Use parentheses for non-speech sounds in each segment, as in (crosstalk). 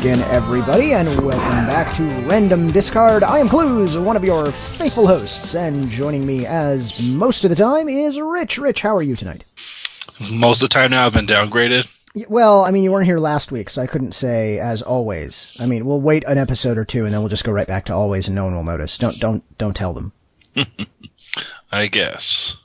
again, everybody, and welcome back to Random Discard. I am Cluze, one of your faithful hosts, and joining me as most of the time is Rich. Rich, how are you tonight? Most of the time now, I've been downgraded. Well, I mean, you weren't here last week, so I couldn't say as always. I mean, we'll wait an episode or two, and then we'll just go right back to always, and no one will notice. Don't, don't, don't tell them. (laughs) I guess.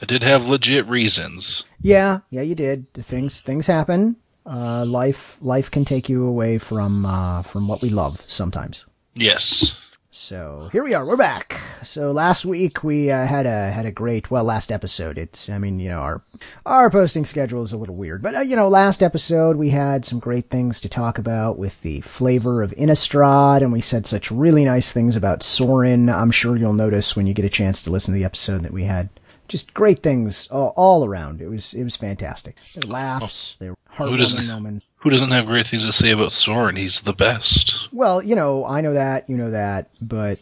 I did have legit reasons. Yeah, yeah, you did. Things, things happen. Uh, life, life can take you away from, uh, from what we love sometimes. Yes. So here we are. We're back. So last week we uh, had a had a great well last episode. It's I mean you know our our posting schedule is a little weird, but uh, you know last episode we had some great things to talk about with the flavor of Innistrad, and we said such really nice things about Sorin. I'm sure you'll notice when you get a chance to listen to the episode that we had just great things all, all around. It was it was fantastic. Were laughs, there were Who doesn't-. Who doesn't have great things to say about Sorin? He's the best. Well, you know, I know that, you know that, but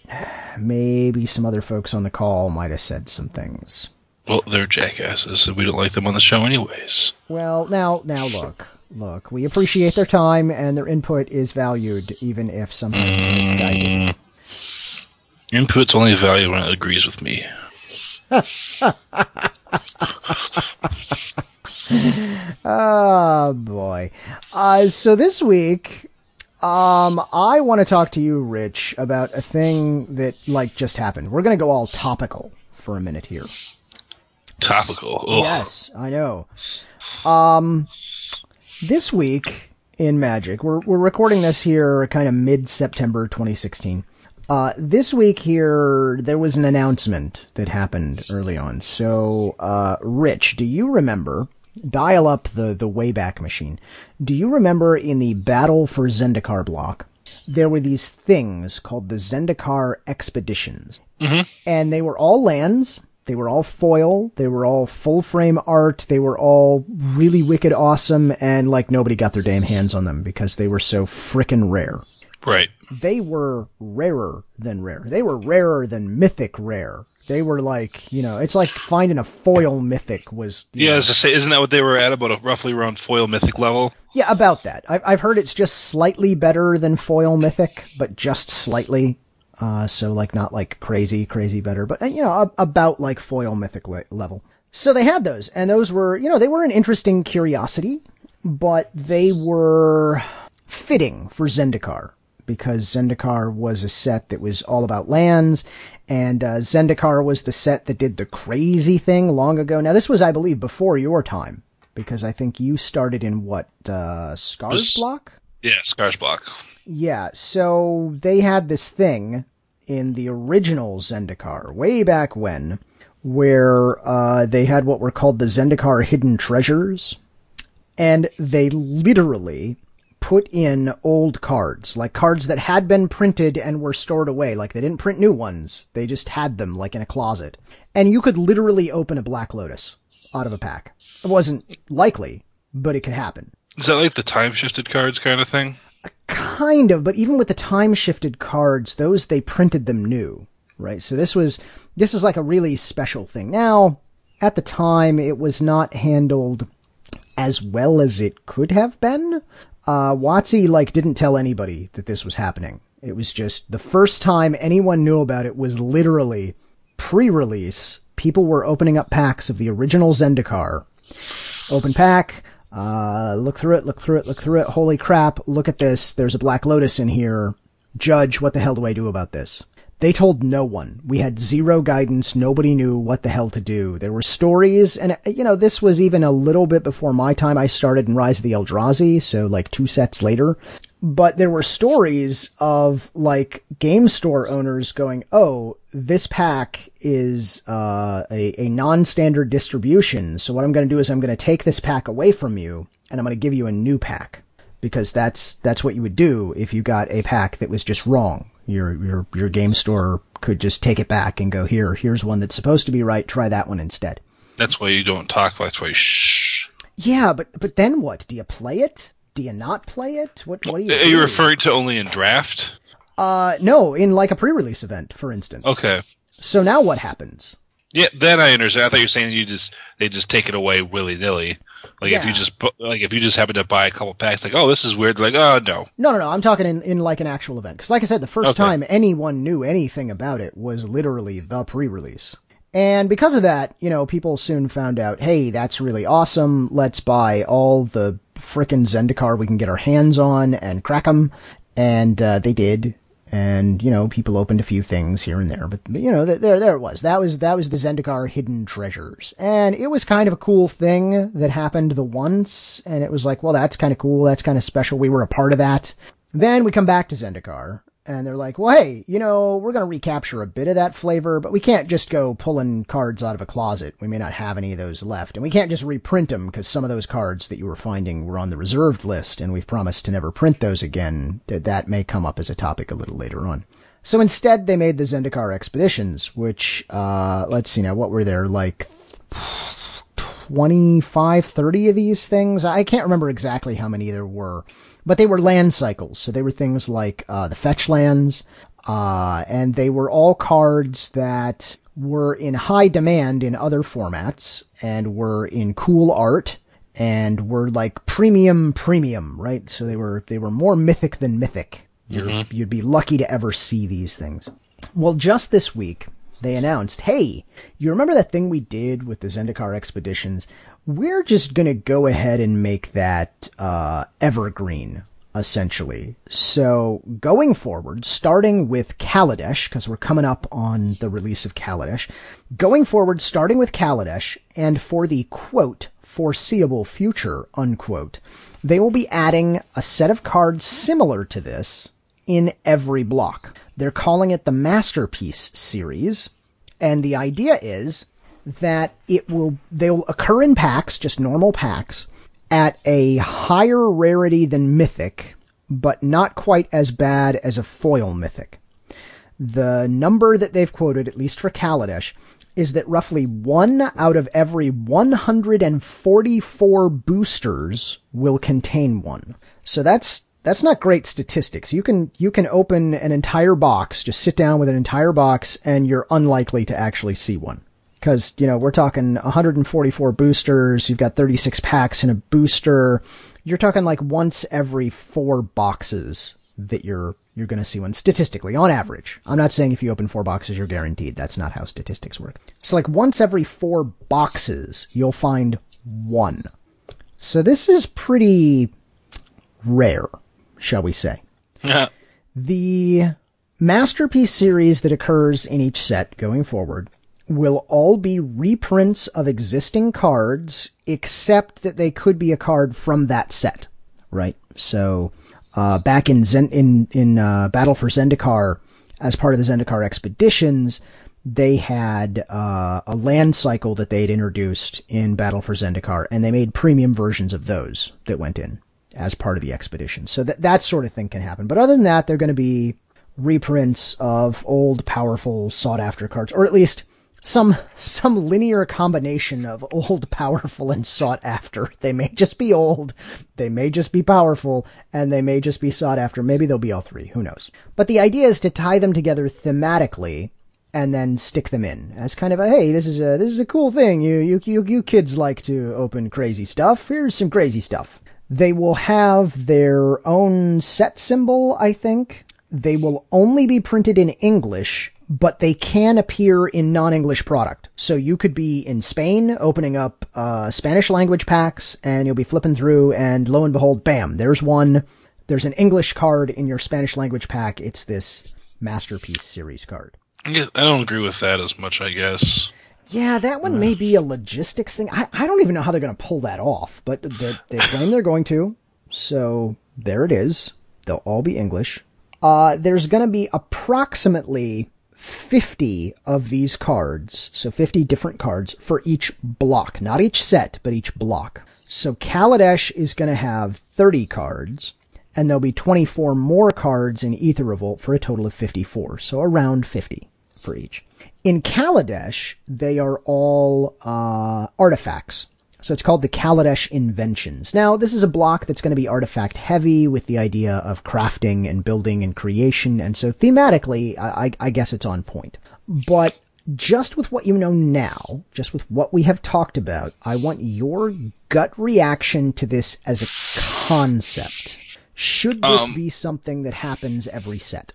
maybe some other folks on the call might have said some things. Well, they're jackasses, so we don't like them on the show anyways. Well, now, now look, look, we appreciate their time and their input is valued, even if sometimes misguided. Mm. Input's only value when it agrees with me. Oh (laughs) boy. Uh, so this week, um, I want to talk to you, Rich, about a thing that like just happened. We're gonna go all topical for a minute here. Topical. Ugh. Yes, I know. Um, this week in Magic, we're we're recording this here kind of mid September 2016. Uh, this week here, there was an announcement that happened early on. So, uh, Rich, do you remember? Dial up the the Wayback Machine. Do you remember in the Battle for Zendikar block? There were these things called the Zendikar Expeditions and they were all lands. They were all foil. They were all full frame art. They were all really wicked awesome, and like nobody got their damn hands on them because they were so frickin' rare. Right. They were rarer than rare. They were rarer than mythic rare. They were like, you know, it's like finding a foil mythic was. Yeah, know- as I say, isn't that what they were at? About a, roughly around foil mythic level? Yeah, about that. I've, I've heard it's just slightly better than foil mythic, but just slightly. Uh, so like not like crazy, crazy better, but uh, you know, a- about like foil mythic le- level. So they had those, and those were, you know, they were an interesting curiosity, but they were fitting for Zendikar because Zendikar was a set that was all about lands, and uh, Zendikar was the set that did the crazy thing long ago. Now this was, I believe, before your time because I think you started in what uh, Scars block. Yeah, Scars Block. Yeah, so they had this thing in the original Zendikar, way back when, where uh, they had what were called the Zendikar hidden treasures, and they literally put in old cards, like cards that had been printed and were stored away. Like they didn't print new ones; they just had them, like in a closet. And you could literally open a Black Lotus out of a pack. It wasn't likely, but it could happen. Is that like the time shifted cards kind of thing? Uh, kind of, but even with the time shifted cards, those they printed them new, right? So this was this was like a really special thing. Now, at the time, it was not handled as well as it could have been. Uh, WotC like didn't tell anybody that this was happening. It was just the first time anyone knew about it was literally pre-release. People were opening up packs of the original Zendikar. Open pack. Uh, look through it, look through it, look through it. Holy crap, look at this. There's a Black Lotus in here. Judge, what the hell do I do about this? They told no one. We had zero guidance. Nobody knew what the hell to do. There were stories, and, uh, you know, this was even a little bit before my time. I started in Rise of the Eldrazi, so like two sets later. But there were stories of like game store owners going, "Oh, this pack is uh, a a non-standard distribution. So what I'm going to do is I'm going to take this pack away from you, and I'm going to give you a new pack because that's that's what you would do if you got a pack that was just wrong. Your your your game store could just take it back and go here. Here's one that's supposed to be right. Try that one instead. That's why you don't talk. That's why you shh. Yeah, but but then what? Do you play it? Do you not play it? What what do you? Are you referring to only in draft? Uh, no, in like a pre-release event, for instance. Okay. So now what happens? Yeah, then I understand. I thought you were saying you just they just take it away willy nilly. Like if you just like if you just happen to buy a couple packs, like oh this is weird. Like oh no. No, no, no. I'm talking in, in like an actual event. Because, like I said, the first Okay. time anyone knew anything about it was literally the pre-release. And because of that, you know, people soon found out, hey, that's really awesome. Let's buy all the frickin' Zendikar we can get our hands on and crack them. And uh, they did. And you know, people opened a few things here and there, but, but you know, th- there, there it was. That was that was the Zendikar hidden treasures, and it was kind of a cool thing that happened the once, and it was like, well, that's kind of cool, that's kind of special. We were a part of that. Then we come back to Zendikar, and they're like, well, hey, you know, we're going to recapture a bit of that flavor, but we can't just go pulling cards out of a closet. We may not have any of those left. And we can't just reprint them because some of those cards that you were finding were on the reserved list, and we've promised to never print those again. That, that may come up as a topic a little later on. So instead, they made the Zendikar Expeditions, which, uh, let's see now, what were there, like 25, 30 of these things. I can't remember exactly how many there were, but they were land cycles. So they were things like uh, the fetch lands, uh, and they were all cards that were in high demand in other formats and were in cool art and were like premium premium, right? So they were they were more mythic than mythic. You're, You'd be lucky to ever see these things. Well, just this week, they announced, hey, you remember that thing we did with the Zendikar expeditions? We're just gonna go ahead and make that, uh, evergreen, essentially. So, going forward, starting with Kaladesh, because we're coming up on the release of Kaladesh, going forward, starting with Kaladesh, and for the quote, foreseeable future, unquote, they will be adding a set of cards similar to this in every block. They're calling it the Masterpiece series, and the idea is that it will they'll occur in packs, just normal packs, at a higher rarity than mythic, but not quite as bad as a foil mythic. The number that they've quoted, at least for Kaladesh, is that roughly one out of every 144 boosters will contain one. So that's that's not great statistics. You can you can open an entire box, just sit down with an entire box, and you're unlikely to actually see one. Because you know we're talking 144 boosters. You've got 36 packs in a booster. You're talking like once every four boxes that you're you're going to see one statistically on average. I'm not saying if you open four boxes you're guaranteed. That's not how statistics work. So like once every four boxes you'll find one. So this is pretty rare, shall we say. Uh-huh. The Masterpiece series that occurs in each set going forward will all be reprints of existing cards, except that they could be a card from that set, right? So, uh, back in Zen, in, in, uh, Battle for Zendikar, as part of the Zendikar expeditions, they had, uh, a land cycle that they'd introduced in Battle for Zendikar, and they made premium versions of those that went in as part of the expedition. So that, that sort of thing can happen. But other than that, they're going to be reprints of old, powerful, sought after cards, or at least some, some linear combination of old, powerful, and sought after. They may just be old, they may just be powerful, and they may just be sought after. Maybe they'll be all three. Who knows? But the idea is to tie them together thematically and then stick them in as kind of a hey, this is a this is a cool thing. You you you you kids like to open crazy stuff. Here's some crazy stuff. They will have their own set symbol, I think. They will only be printed in English, but they can appear in non-English product. So you could be in Spain opening up uh, Spanish language packs and you'll be flipping through and lo and behold, bam, there's one. There's an English card in your Spanish language pack. It's this Masterpiece series card. I don't agree with that as much. I guess. Yeah, that one may be a logistics thing. I, I don't even know how they're going to pull that off, but they, they claim they're going to. So there it is. They'll all be English. Uh, there's going to be approximately 50 of these cards. So 50 different cards for each block. Not each set, but each block. So Kaladesh is going to have 30 cards. And there'll be 24 more cards in Aether Revolt for a total of 54. So around 50 for each. In Kaladesh, they are all uh, artifacts. So it's called the Kaladesh Inventions. Now, this is a block that's going to be artifact heavy with the idea of crafting and building and creation. And so thematically, I, I guess it's on point. But just with what you know now, just with what we have talked about, I want your gut reaction to this as a concept. Should this Um, be something that happens every set?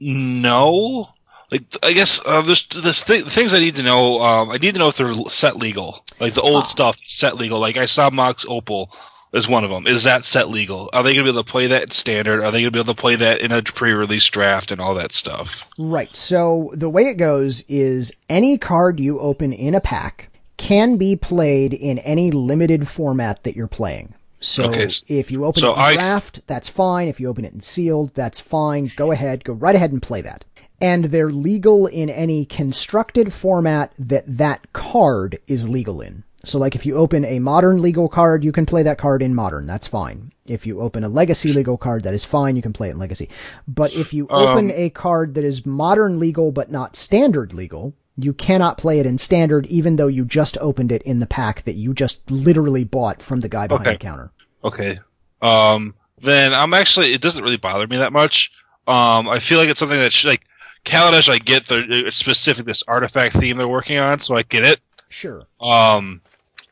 No. Like I guess uh, there's, there's th- things I need to know. Um, I need to know if they're set legal. Like the old stuff set legal. Like I saw Mox Opal as one of them. Is that set legal? Are they going to be able to play that in standard? Are they going to be able to play that in a pre-release draft and all that stuff? Right. So the way it goes is any card you open in a pack can be played in any limited format that you're playing. So Okay. if you open So it in I- draft, that's fine. If you open it in sealed, that's fine. Go ahead, go right ahead and play that. And they're legal in any constructed format that that card is legal in. So like if you open a modern legal card, you can play that card in modern. That's fine. If you open a legacy legal card, that is fine. You can play it in legacy. But if you open a card that is modern legal but not standard legal, you cannot play it in standard even though you just opened it in the pack that you just literally bought from the guy behind Okay. the counter. Okay. Um, then I'm actually it doesn't really bother me that much. Um, I feel like it's something that should, like Kaladesh. I get the specific this artifact theme they're working on, so I get it. Sure. Um,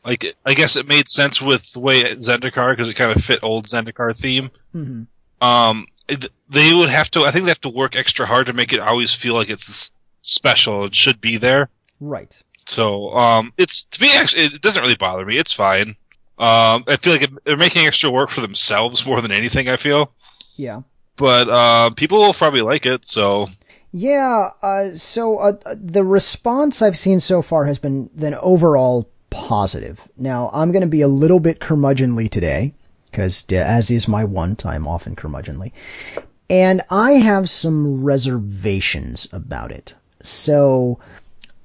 like I guess it made sense with the way Zendikar because it kind of fit old Zendikar theme. hmm Um, it, they would have to. I think they have to work extra hard to make it always feel like it's special. It should be there. Right. So, um, it's to me actually it doesn't really bother me. It's fine. Um, I feel like it, they're making extra work for themselves more than anything. I feel, Yeah. but uh, people will probably like it. So, Yeah, uh, so uh, the response I've seen so far has been then overall positive. Now, I'm going to be a little bit curmudgeonly today, because as is my wont, I'm often curmudgeonly. And I have some reservations about it. So,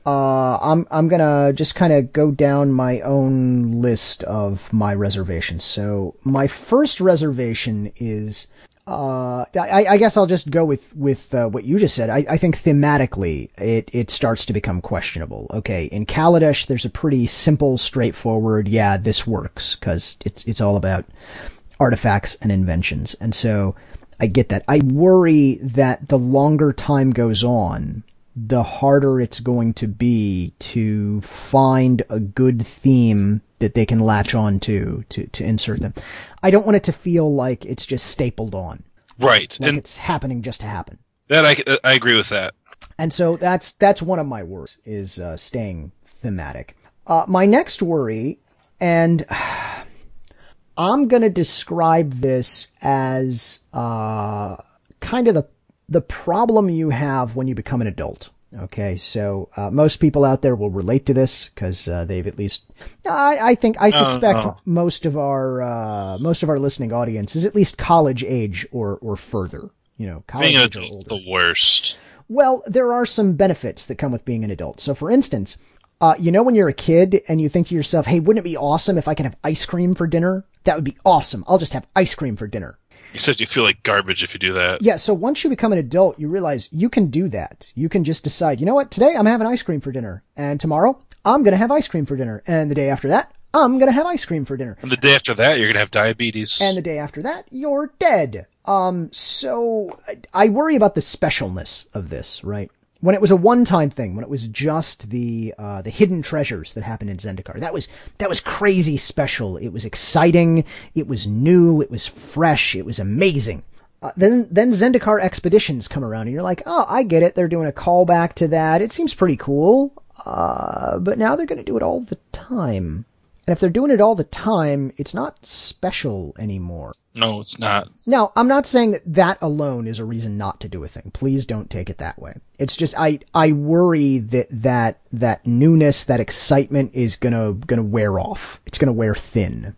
uh, I'm, I'm gonna just kind of go down my own list of my reservations. So, my first reservation is, uh, I, I guess I'll just go with with uh, what you just said. I, I think thematically, it it starts to become questionable. Okay, in Kaladesh, there's a pretty simple, straightforward. Yeah, this works because it's it's all about artifacts and inventions, and so I get that. I worry that the longer time goes on, the harder it's going to be to find a good theme that they can latch on to to to insert them. I don't want it to feel like it's just stapled on, right, like and it's happening just to happen. that I I agree with that. And so that's that's one of my worries is uh, staying thematic. Uh, my next worry, and (sighs) I'm going to describe this as uh, kind of the the problem you have when you become an adult. Okay, so uh, most people out there will relate to this because uh, they've at least. I, I think I suspect no. most of our uh, most of our listening audience is at least college age or or further. You know, college Being an age or adult's the worst. Well, there are some benefits that come with being an adult. So, for instance, uh, you know, when you're a kid and you think to yourself, hey, wouldn't it be awesome if I could have ice cream for dinner? That would be awesome. I'll just have ice cream for dinner. You said you feel like garbage if you do that. Yeah, so once you become an adult, you realize you can do that. You can just decide, you know what, today I'm having ice cream for dinner. And tomorrow, I'm going to have ice cream for dinner. And the day after that, I'm going to have ice cream for dinner. And the day after that, you're gonna have diabetes. And the day after that, you're dead. Um, so I- I worry about the specialness of this, right? When it was a one-time thing, when it was just the uh, the hidden treasures that happened in Zendikar, that was that was crazy special. It was exciting. It was new. It was fresh. It was amazing. Uh, then then Zendikar expeditions come around, and you're like, oh, I get it. They're doing a callback to that. It seems pretty cool. Uh, but now they're going to do it all the time. And if they're doing it all the time, it's not special anymore. No, it's not. Now, I'm not saying that that alone is a reason not to do a thing. Please don't take it that way. It's just I I worry that that that newness, that excitement is gonna gonna wear off. It's gonna wear thin,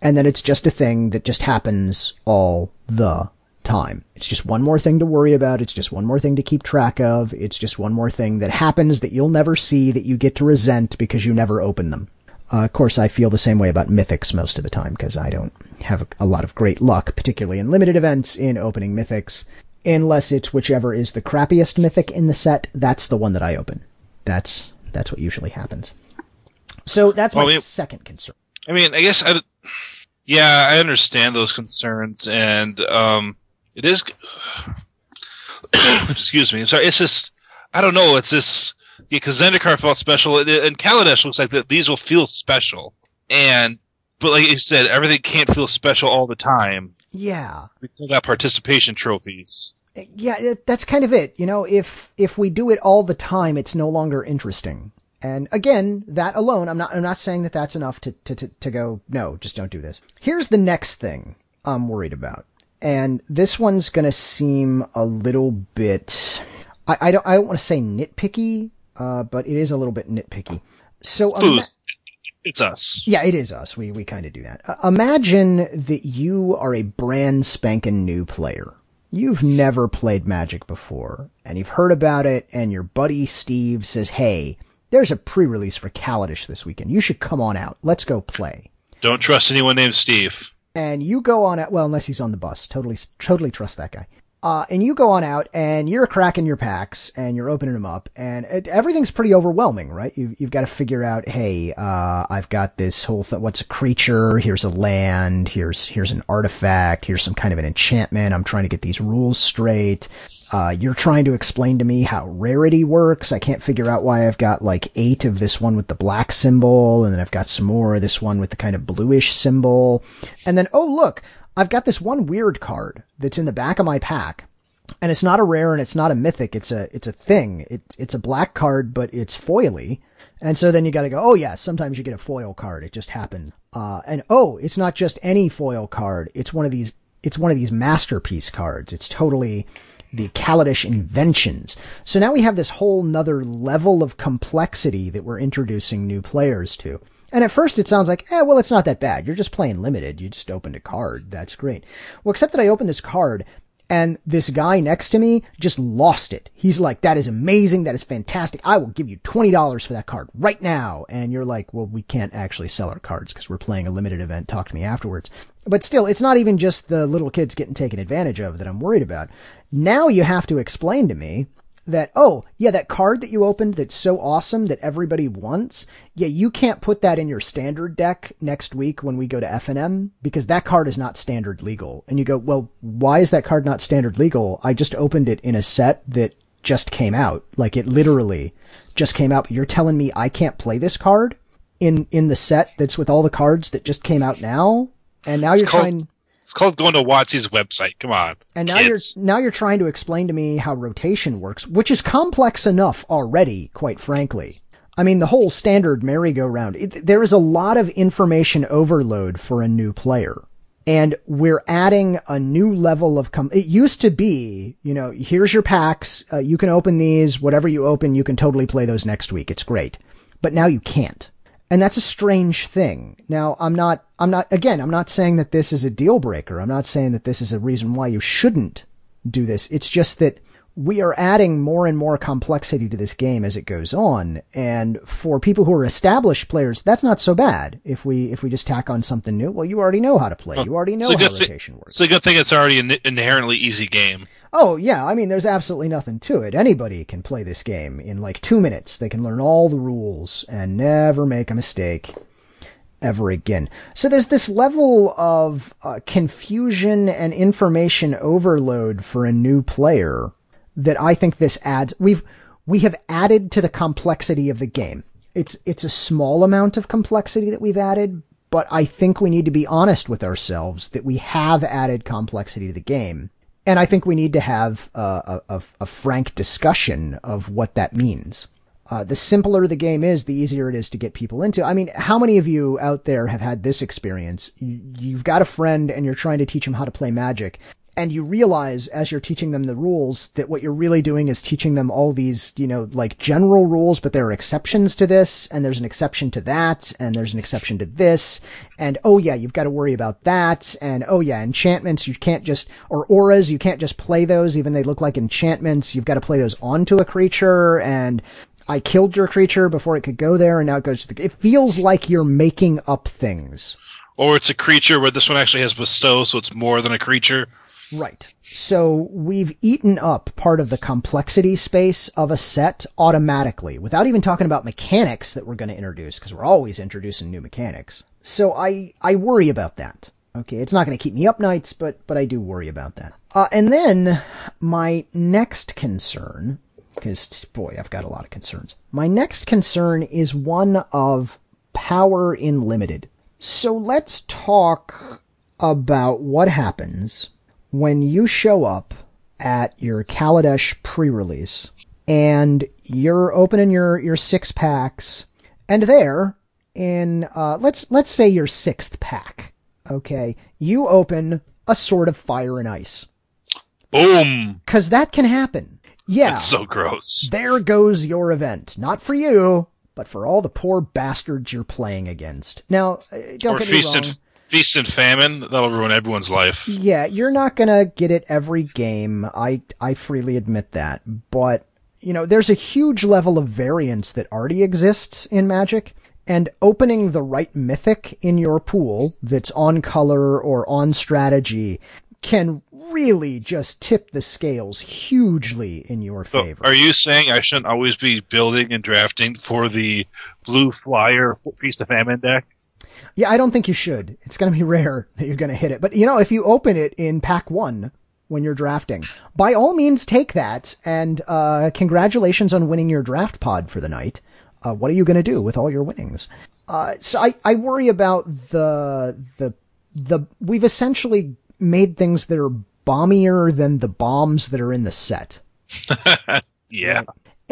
and then it's just a thing that just happens all the time. It's just one more thing to worry about. It's just one more thing to keep track of. It's just one more thing that happens that you'll never see that you get to resent because you never open them. Uh, of course, I feel the same way about mythics most of the time because I don't have a, a lot of great luck, particularly in limited events, in opening mythics. Unless it's whichever is the crappiest mythic in the set, that's the one that I open. That's that's what usually happens. So that's my Well, it- second concern. I mean, I guess I, yeah, I understand those concerns, and um, it is. (coughs) excuse me. Sorry, it's just I don't know. It's this because Zendikar felt special, and, and Kaladesh looks like that. These will feel special, and but like you said, everything can't feel special all the time. Yeah. We still got participation trophies. Yeah, that's kind of it. You know, if if we do it all the time, it's no longer interesting. And again, that alone, I'm not I'm not saying that that's enough to to to, to go. No, just don't do this. Here's the next thing I'm worried about, and this one's gonna seem a little bit. I, I don't I don't want to say nitpicky, uh, but it is a little bit nitpicky. So ima- It's us. yeah, it is us. We we kind of do that. Uh, imagine that you are a brand spanking new player. You've never played Magic before, and you've heard about it, and your buddy Steve says, "Hey, there's a pre-release for Kaladesh this weekend. You should come on out. Let's go play." Don't trust anyone named Steve. and you go on out. Well, unless he's on the bus, totally, totally trust that guy. Uh, and you go on out, and you're cracking your packs, and you're opening them up, and it, everything's pretty overwhelming, right? You've, you've got to figure out, hey, uh, I've got this whole thing. What's a creature? Here's a land. Here's here's an artifact. Here's some kind of an enchantment. I'm trying to get these rules straight. Uh, you're trying to explain to me how rarity works. I can't figure out why I've got like eight of this one with the black symbol, and then I've got some more of this one with the kind of bluish symbol. And then, oh, look, I've got this one weird card that's in the back of my pack. And it's not a rare and it's not a mythic. It's a, it's a thing. It, it's a black card, but it's foily. And so then you gotta go, oh yeah, sometimes you get a foil card. It just happened. Uh, and oh, it's not just any foil card. It's one of these, it's one of these masterpiece cards. It's totally the Kaladesh inventions. So now we have this whole nother level of complexity that we're introducing new players to. And at first it sounds like, eh, well, it's not that bad. You're just playing limited. You just opened a card. That's great. Well, except that I opened this card and this guy next to me just lost it. He's like, that is amazing. That is fantastic. I will give you $20 for that card right now. And you're like, well, we can't actually sell our cards because we're playing a limited event. Talk to me afterwards. But still, it's not even just the little kids getting taken advantage of that I'm worried about. Now you have to explain to me that, oh, yeah, that card that you opened that's so awesome that everybody wants, yeah, you can't put that in your standard deck next week when we go to FNM because that card is not standard legal. And you go, well, why is that card not standard legal? I just opened it in a set that just came out. Like it literally just came out. You're telling me I can't play this card in, in the set that's with all the cards that just came out now? And now you're called- trying, It's called going to WotC's website. Come on. and now kids. you're now you're trying to explain to me how rotation works, which is complex enough already, quite frankly. I mean, the whole standard merry-go-round. It, there is a lot of information overload for a new player. And we're adding a new level of com- it used to be, you know, here's your packs, uh, you can open these, whatever you open, you can totally play those next week. It's great. But now you can't. And that's a strange thing. Now, I'm not, I'm not, again, I'm not saying that this is a deal breaker. I'm not saying that this is a reason why you shouldn't do this. It's just that we are adding more and more complexity to this game as it goes on. And for people who are established players, that's not so bad. If we, if we just tack on something new, well, you already know how to play. You already know how thi- rotation works. It's a good thing it's already an inherently easy game. Oh, yeah. I mean, there's absolutely nothing to it. Anybody can play this game in like two minutes. They can learn all the rules and never make a mistake ever again. So there's this level of uh, confusion and information overload for a new player that I think this adds. We've, we have added to the complexity of the game. It's, it's a small amount of complexity that we've added, but I think we need to be honest with ourselves that we have added complexity to the game. And I think we need to have a, a, a frank discussion of what that means. Uh, the simpler the game is, the easier it is to get people into. I mean, how many of you out there have had this experience? You, you've got a friend and you're trying to teach them how to play Magic, and you realize as you're teaching them the rules that what you're really doing is teaching them all these, you know, like general rules, but there are exceptions to this, and there's an exception to that, and there's an exception to this, and oh yeah, you've got to worry about that, and oh yeah, enchantments, you can't just, or auras, you can't just play those, even they look like enchantments, you've got to play those onto a creature, and I killed your creature before it could go there, and now it goes to the, it feels like you're making up things. Or it's a creature where this one actually has bestow, so it's more than a creature. Right. So we've eaten up part of the complexity space of a set automatically without even talking about mechanics that we're going to introduce because we're always introducing new mechanics. So I, I worry about that. Okay. It's not going to keep me up nights, but, but I do worry about that. Uh, and then my next concern, because boy, I've got a lot of concerns. My next concern is one of power in limited. So let's talk about what happens when you show up at your Kaladesh pre-release and you're opening your, your six packs and there in, uh, let's, let's say your sixth pack. Okay. You open a sword of fire and ice. Boom. Cause that can happen. Yeah. That's so gross. There goes your event. Not for you, but for all the poor bastards you're playing against. Now, uh, don't Or get me wrong. and feast and famine. That'll ruin everyone's life. Yeah, you're not gonna get it every game. I I freely admit that, but you know, there's a huge level of variance that already exists in Magic, and opening the right mythic in your pool that's on color or on strategy can really just tip the scales hugely in your So, favor. are you saying I shouldn't always be building and drafting for the blue flyer feast of famine deck? Yeah, I don't think you should. It's going to be (laughs) rare that you're going to hit it. But you know, if you open it in pack one when you're drafting, by all means take that. And uh, congratulations on winning your draft pod for the night. Uh, what are you going to do with all your winnings? Uh, so I, I worry about the the the we've essentially made things that are bombier than the bombs that are in the set. (laughs) Yeah.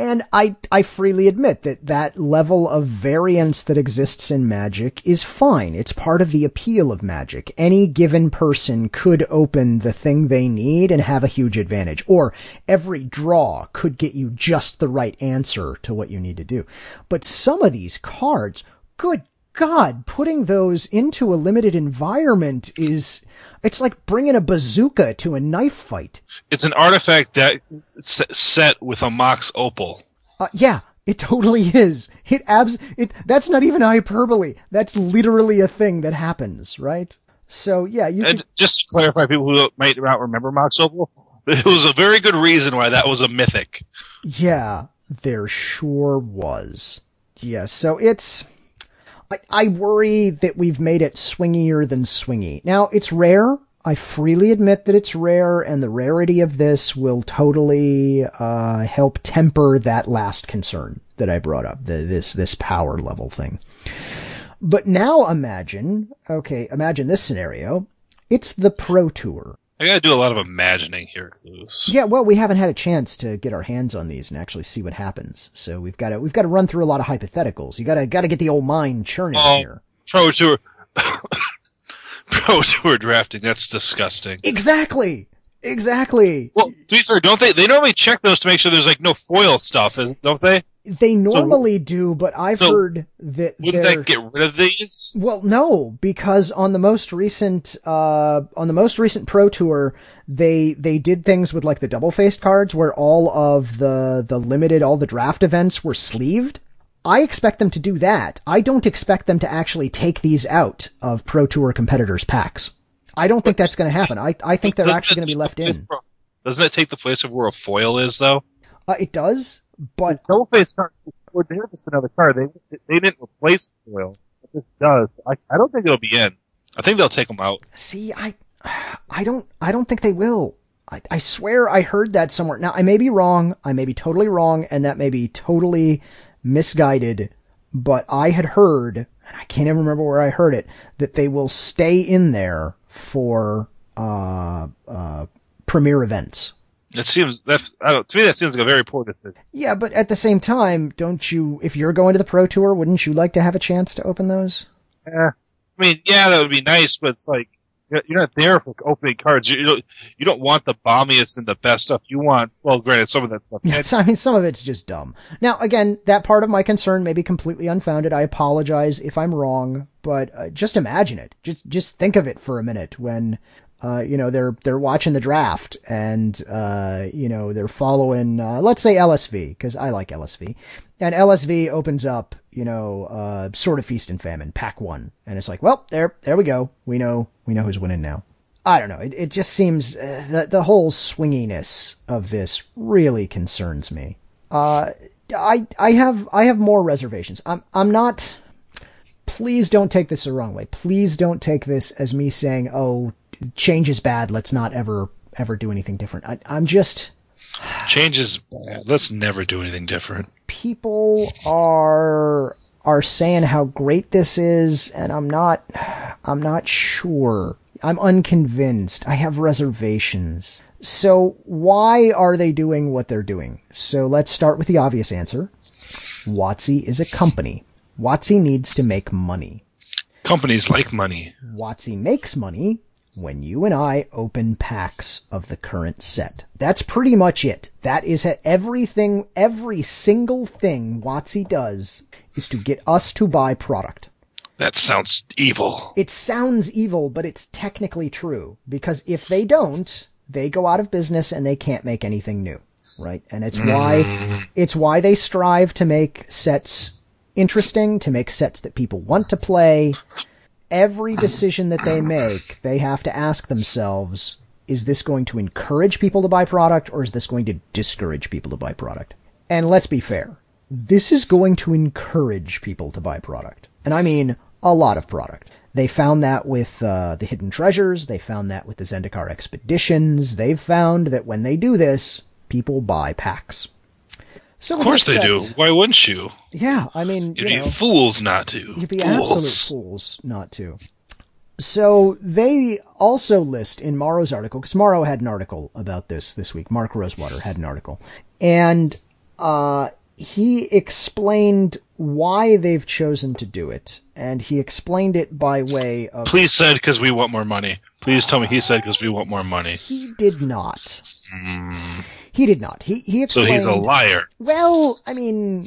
And I, I freely admit that that level of variance that exists in Magic is fine. It's part of the appeal of Magic. Any given person could open the thing they need and have a huge advantage. Or every draw could get you just the right answer to what you need to do. But some of these cards, good God, putting those into a limited environment is, it's like bringing a bazooka to a knife fight. It's an artifact that set with a Mox Opal. Uh, yeah, it totally is. It abs. It that's not even hyperbole. That's literally a thing that happens, right? So yeah, you And could, just to clarify, people who might not remember Mox Opal, (laughs) it was a very good reason why that was a mythic. yeah, there sure was. Yeah, so it's. I, worry that we've made it swingier than swingy. Now it's rare. I freely admit that it's rare, and the rarity of this will totally uh, help temper that last concern that I brought up. The, this this power level thing. But now imagine, okay, imagine this scenario. It's the Pro Tour. I gotta do a lot of imagining here, Cluze. Yeah, well, we haven't had a chance to get our hands on these and actually see what happens. So we've got to we've got to run through a lot of hypotheticals. You got to got to get the old mind churning Oh. here. Pro Tour. (laughs) Pro Tour drafting, that's disgusting. Exactly. Exactly. Well, to be fair, don't they? They normally check those to make sure there's like no foil stuff, don't they? They normally do, but I've so heard that they're that get rid of these? Well, no, because on the most recent uh on the most recent Pro Tour, they they did things with like the double faced cards where all of the the limited all the draft events were sleeved. I expect them to do that. I don't expect them to actually take these out of Pro Tour competitors packs. I don't think that's going to happen. I I think they're actually going to be left in. Doesn't it take the place of where a foil is, though? Uh, it does, but Double face card. Well, they're just another car. They they didn't replace the foil. But this does. I, I don't think it'll be in. I think they'll take them out. See, I, I don't, I don't think they will. I, I swear I heard that somewhere. Now I may be wrong. I may be totally wrong, and that may be totally misguided. But I had heard, and I can't even remember where I heard it, that they will stay in there for uh, uh, premiere events. It seems that I don't, to me that seems like a very poor decision. Yeah, but at the same time, don't you? If you're going to the pro tour, wouldn't you like to have a chance to open those? Eh, I mean, yeah, that would be nice, but it's like you're not there for opening cards. You, you don't you don't want the bombiest and the best stuff. You want well, granted, some of that stuff. Yeah, I mean, some of it's just dumb. Now, again, that part of my concern may be completely unfounded. I apologize if I'm wrong, but uh, just imagine it. Just just think of it for a minute when. Uh, you know they're they're watching the draft and uh, you know they're following uh, let's say LSV because I like LSV and LSV opens up you know uh, sword of feast and famine pack one and it's like well there there we go we know we know who's winning now I don't know. It, it just seems uh, the the whole swinginess of this really concerns me. Uh, I I have I have more reservations. I'm I'm not. Please don't take this the wrong way. Please don't take this as me saying, "Oh, change is bad. Let's not ever ever do anything different." I, I'm just Change is bad. Let's never do anything different. people are are saying how great this is and I'm not I'm not sure. I'm unconvinced. I have reservations. So why are they doing what they're doing? So let's start with the obvious answer. WotC is a company. WotC needs to make money. Companies like money. WotC makes money when you and I open packs of the current set. That's pretty much it. That is everything, every single thing WotC does is to get us to buy product. That sounds evil. It sounds evil, but it's technically true because if they don't, they go out of business and they can't make anything new, right? And it's why mm-hmm. it's why they strive to make sets interesting, to make sets that people want to play. Every decision that they make, they have to ask themselves, is this going to encourage people to buy product or is this going to discourage people to buy product? And let's be fair. This is going to encourage people to buy product. And I mean a lot of product. They found that with uh, the Hidden Treasures. They found that with the Zendikar Expeditions. They've found that when they do this, people buy packs. So Of course they do. Why wouldn't you? Yeah, I mean, You'd you be know, fools not to. You'd be fools. absolute fools not to. So they also list in Maro's article, because Morrow had an article about this this week. Mark Rosewater had an article. And uh, he explained why they've chosen to do it. And he explained it by way of. Please said because we want more money. Please tell me he said because we want more money. He did not. He did not. He he explained. So he's a liar. Well, I mean,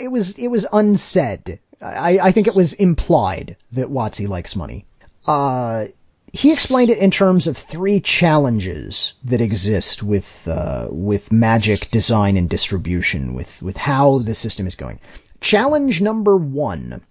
it was it was unsaid. I, I think it was implied that WotC likes money. Uh, he explained it in terms of three challenges that exist with uh, with Magic design and distribution, with with how the system is going. Challenge number one: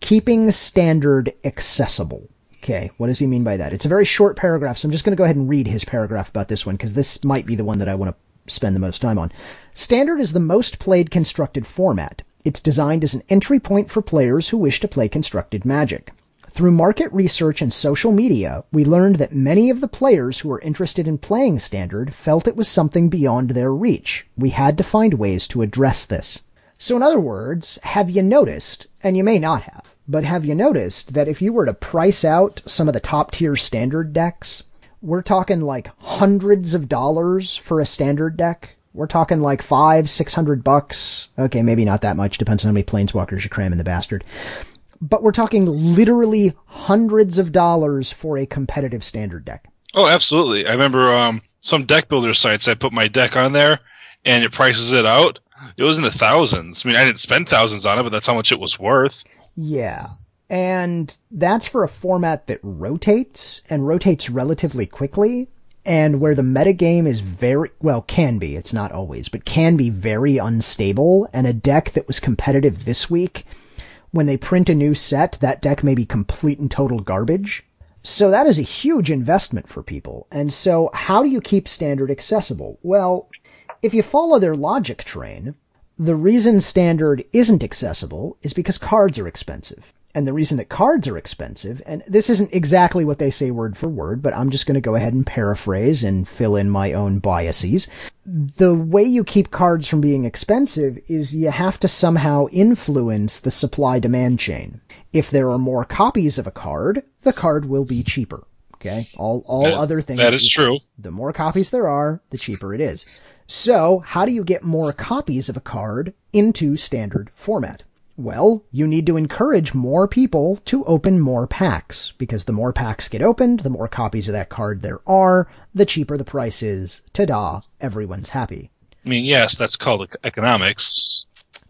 keeping standard accessible. Okay, what does he mean by that? It's a very short paragraph, so I'm just going to go ahead and read his paragraph about this one because this might be the one that I want to spend the most time on. Standard is the most played constructed format. It's designed as an entry point for players who wish to play constructed magic. Through market research and social media, we learned that many of the players who were interested in playing Standard felt it was something beyond their reach. We had to find ways to address this. So in other words, have you noticed, and you may not have, but have you noticed that if you were to price out some of the top tier standard decks, we're talking like hundreds of dollars for a standard deck. We're talking like five, six hundred bucks. Okay, maybe not that much, depends on how many planeswalkers you cram in the bastard. But we're talking literally hundreds of dollars for a competitive standard deck. Oh, absolutely. I remember um, some deck builder sites. I put my deck on there, and it prices it out. It was in the thousands. I mean, I didn't spend thousands on it, but that's how much it was worth. Yeah. And that's for a format that rotates and rotates relatively quickly and where the metagame is very, well, can be, it's not always, but can be very unstable. And a deck that was competitive this week, when they print a new set, that deck may be complete and total garbage. So that is a huge investment for people. And so how do you keep standard accessible? Well, if you follow their logic train, the reason standard isn't accessible is because cards are expensive. And the reason that cards are expensive, and this isn't exactly what they say word for word, but I'm just going to go ahead and paraphrase and fill in my own biases. The way you keep cards from being expensive is you have to somehow influence the supply demand chain. If there are more copies of a card, the card will be cheaper. Okay? All, all That- other things. that is equal. true. The more copies there are, the cheaper it is. So, how do you get more copies of a card into standard format? Well, you need to encourage more people to open more packs, because the more packs get opened, the more copies of that card there are, the cheaper the price is. Ta-da, everyone's happy. I mean, yes, that's called economics.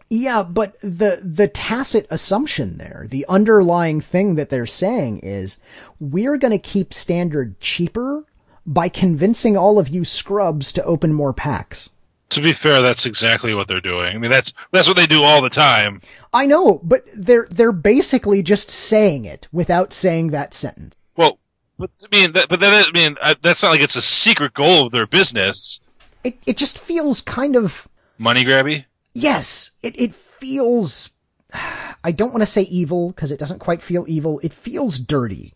Yeah, but the the tacit assumption there, the underlying thing that they're saying is we're going to keep standard cheaper by convincing all of you scrubs to open more packs. To be fair, that's exactly what they're doing. I mean, that's that's what they do all the time. I know, but they're they're basically just saying it without saying that sentence. Well, but I mean, that, but that is, I mean, that's not like it's a secret goal of their business. It it just feels kind of Money grabby. yes. It it feels. (sighs) I don't want to say evil because it doesn't quite feel evil. It feels dirty.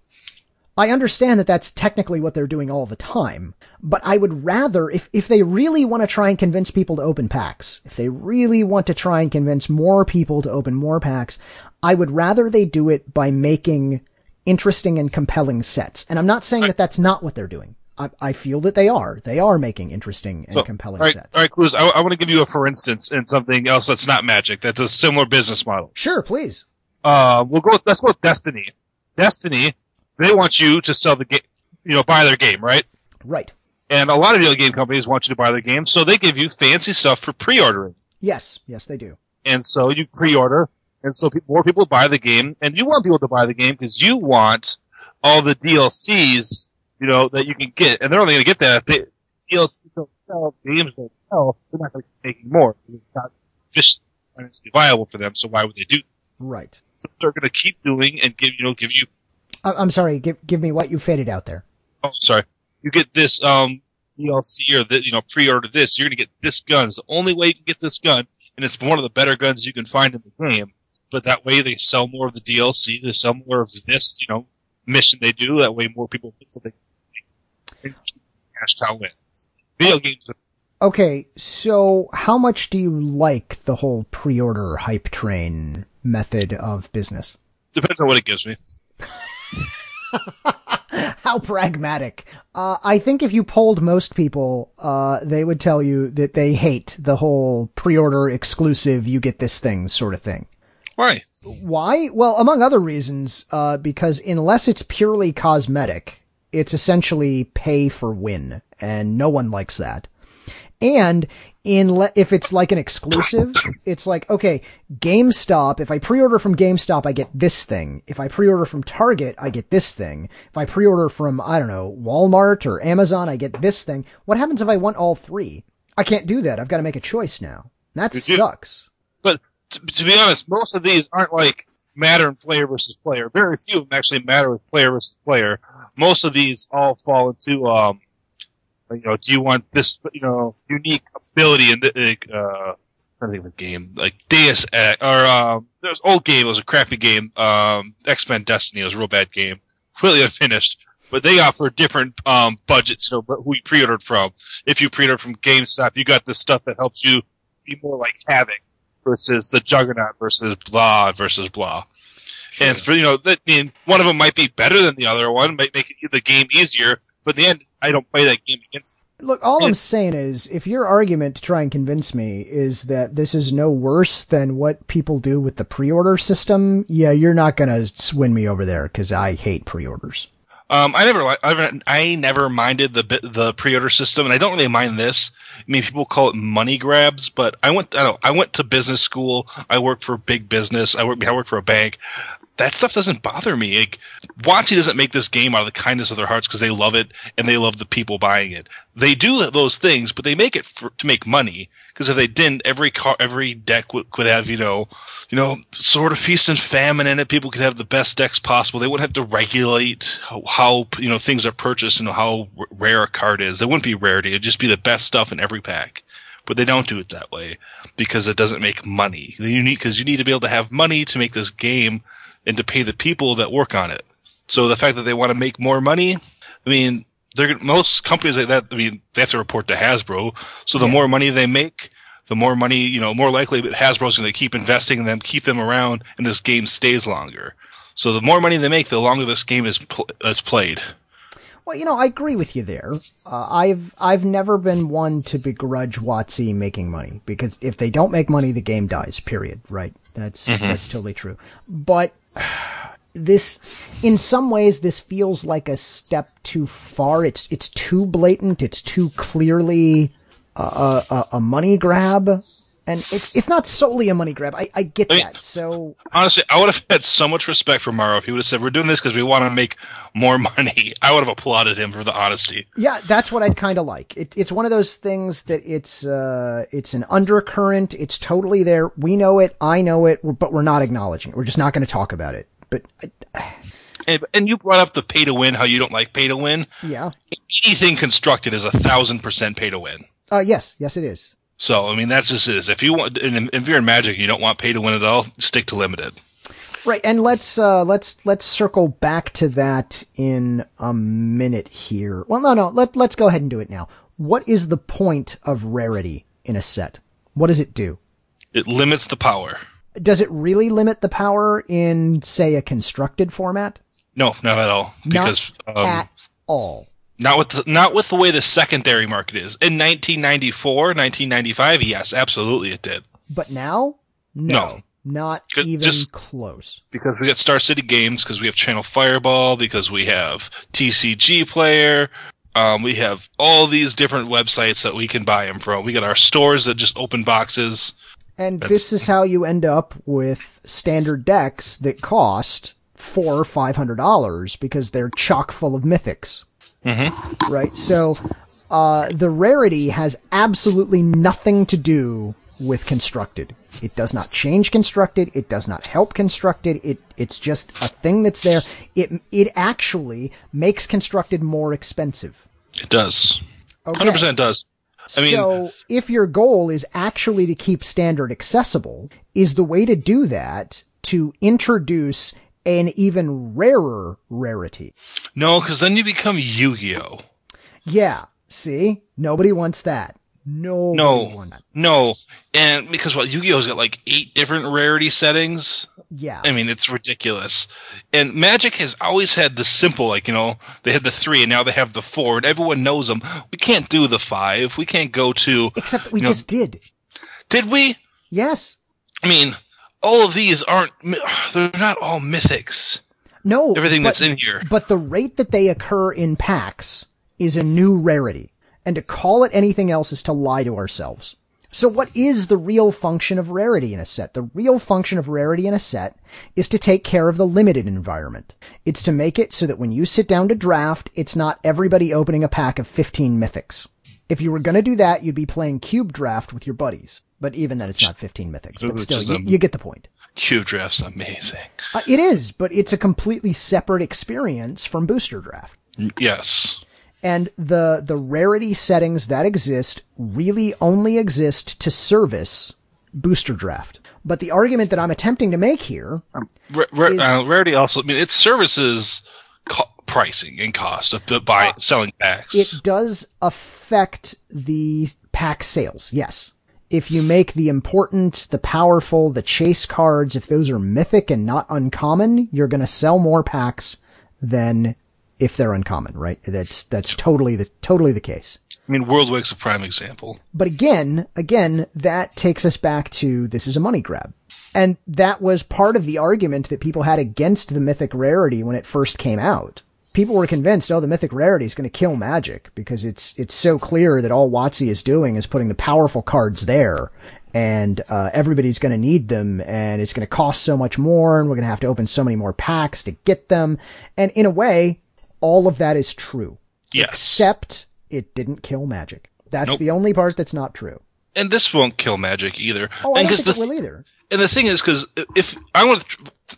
I understand that that's technically what they're doing all the time, but I would rather, if, if they really want to try and convince people to open packs, if they really want to try and convince more people to open more packs, I would rather they do it by making interesting and compelling sets. And I'm not saying that that's not what they're doing. I, I feel that they are. They are making interesting and So, compelling all right, sets. all right, Cluze. I, I want to give you a for instance in something else that's not Magic. That's a similar business model. Sure, please. Uh, we'll go. Let's go with Destiny. Destiny. They want you to sell the game. You know, buy their game, right? Right. And a lot of video game companies want you to buy their game, so they give you fancy stuff for pre-ordering. Yes, yes, they do. And so you pre-order, and so pe- more people buy the game, and you want people to buy the game because you want all the DLCs, you know, that you can get, and they're only going to get that if they, DLCs don't sell, games don't sell, they're not going to be making more. It's not just financially viable for them, so why would they do? Right. So they're going to keep doing and give, you know, give you, I'm sorry. Give give me what you faded out there. oh, sorry, you get this, um, DLC or the, you know, pre-order this, you're going to get this gun. It's the only way you can get this gun, and it's one of the better guns you can find in the game. But that way they sell more of the DLC, they sell more of this, you know, mission they do. That way more people get something. Cash cow wins. Video games, Okay, so how much do you like the whole pre-order hype train method of business? depends on what it gives me. (laughs) (laughs) How pragmatic. Uh, I think if you polled most people, uh, they would tell you that they hate the whole pre-order exclusive, you get this thing sort of thing. Why? Why? Well, among other reasons, uh, because unless it's purely cosmetic, it's essentially pay for win, and no one likes that. And in le- if it's like an exclusive, it's like okay, GameStop. If I pre-order from GameStop, I get this thing. If I pre-order from Target, I get this thing. If I pre-order from I don't know Walmart or Amazon, I get this thing. What happens if I want all three? I can't do that. I've got to make a choice now. That You sucks. But to, to be honest, most of these aren't like matter in player versus player. Very few of them actually matter with player versus player. Most of these all fall into, um, you know, do you want this, you know, unique ability in the, uh, I think of a game like Deus Ex or um, there's old game. It was a crappy game. Um, X Men Destiny it was a real bad game, completely unfinished. But they offer different um budgets, but who you pre-ordered from. If you pre-ordered from GameStop, you got the stuff that helps you be more like Havoc versus the Juggernaut versus blah versus blah. And for you know, that I mean, one of them might be better than the other one, might make it, the game easier. But in the end, I don't play that game against. them. Look, all I'm Yeah. saying is, if your argument to try and convince me is that this is no worse than what people do with the pre-order system, yeah, you're not gonna win me over there because I hate pre-orders. Um, I never, li- I never, I never minded the the pre-order system, and I don't really mind this. I mean, people call it money grabs, but I went, I don't, know, I went to business school. I worked for big business. I worked, I worked for a bank. That stuff doesn't bother me. Like, WotC doesn't make this game out of the kindness of their hearts because they love it and they love the people buying it. They do those things, but they make it for, to make money. Because if they didn't, every car, every deck would, could have, you know, you know, sword of feast and famine in it. People could have the best decks possible. They wouldn't have to regulate how, how you know things are purchased and how r- rare a card is. There wouldn't be rarity. It'd just be the best stuff in every pack. But they don't do it that way because it doesn't make money. You need because you need to be able to have money to make this game and to pay the people that work on it. So the fact that they want to make more money, I mean, they're most companies like that. I mean, they have to report to Hasbro. So the Yeah. more money they make, the more money, you know, more likely that Hasbro's going to keep investing in them, keep them around, and this game stays longer. So the more money they make, the longer this game is pl- is played. Well, you know, I agree with you there. Uh, I've I've never been one to begrudge WotC making money because if they don't make money, the game dies. Period. Right? That's that's totally true. But this, in some ways, this feels like a step too far. It's it's too blatant. It's too clearly a, a- a money grab, and it's it's not solely a money grab. I, I get I mean- that. So Honestly, I would have had so much respect for Maro if he would have said, "We're doing this because we want to make more (laughs) money." I would have applauded him for the honesty. Yeah, that's what I'd kind of like. It, it's one of those things that it's uh, it's an undercurrent. It's totally there. We know it. I know it, but we're not acknowledging it. We're just not going to talk about it. But I, (sighs) And, and you brought up the pay to win, how you don't like pay to win. Yeah. Anything constructed is a thousand percent pay to win. Uh, yes, yes, it is. So I mean, that's just it is. If you want, and if you're in Magic, you don't want pay to win at all. Stick to limited. Right, and let's uh, let's let's circle back to that in a minute here. Well, no, no, let let's go ahead and do it now. What is the point of rarity in a set? What does it do? It limits the power. Does it really limit the power in, say, a constructed format? No, not at all. Because not um, at all. Not with the, not with the way the secondary market is. In 1994, 1995, yes, absolutely it did. But now, no, No. not even just- close. Because we got Star City Games, because we have Channel Fireball, because we have TCG Player, um, we have all these different websites that we can buy them from. We got our stores that just open boxes. And That's- this is how you end up with standard decks that cost four or five hundred dollars because they're chock full of mythics. Mm-hmm. Right? So, uh, the rarity has absolutely nothing to do with constructed. It does not change constructed. It does not help constructed. It, it's just a thing that's there. It, it actually makes constructed more expensive. It does. Okay. 100% does. I mean- so if your goal is actually to keep standard accessible, is the way to do that to introduce an even rarer rarity? No, because then you become Yu-Gi-Oh. Yeah. See? Nobody wants that. No, wants that. no, and because what Yu-Gi-Oh's got like eight different rarity settings. Yeah. I mean, it's ridiculous. And Magic has always had the simple, like you know, they had the three, and now they have the four, and everyone knows them. We can't do the five. We can't go to. Except that we you know- just did. Did we? Yes. I mean, all of these aren't (sighs) they're not all mythics. No. Everything but- that's in here. But the rate that they occur in packs is a new rarity. And to call it anything else is to lie to ourselves. So what is the real function of rarity in a set? The real function of rarity in a set is to take care of the limited environment. It's to make it so that when you sit down to draft, it's not everybody opening a pack of 15 mythics. If you were going to do that, you'd be playing cube draft with your buddies. But even then, it's not 15 mythics. But still, you, um, you get the point. Cube draft's amazing. Uh, it is, but it's a completely separate experience from booster draft. Yes. And the, the rarity settings that exist really only exist to service booster draft. But the argument that I'm attempting to make here, Ra- ra- Is- uh, rarity also. I mean, it services co- pricing and cost of bu- buy selling packs. it does affect the pack sales. Yes. If you make the important, the powerful, the chase cards, if those are mythic and not uncommon, you're going to sell more packs than if they're uncommon, right? That's, that's totally the, totally the case. I mean, Worldwake's a prime example. But again, again, that takes us back to this is a money grab. And that was part of the argument that people had against the mythic rarity when it first came out. People were convinced, oh, the mythic rarity is going to kill magic because it's, it's so clear that all WotC is doing is putting the powerful cards there and, uh, everybody's going to need them and it's going to cost so much more and we're going to have to open so many more packs to get them. And in a way, all of that is true. Yes. Except it didn't kill magic. That's Nope. the only part that's not true. and this won't kill magic either. Oh, I and don't think the, it will either. and the thing is, because if I want,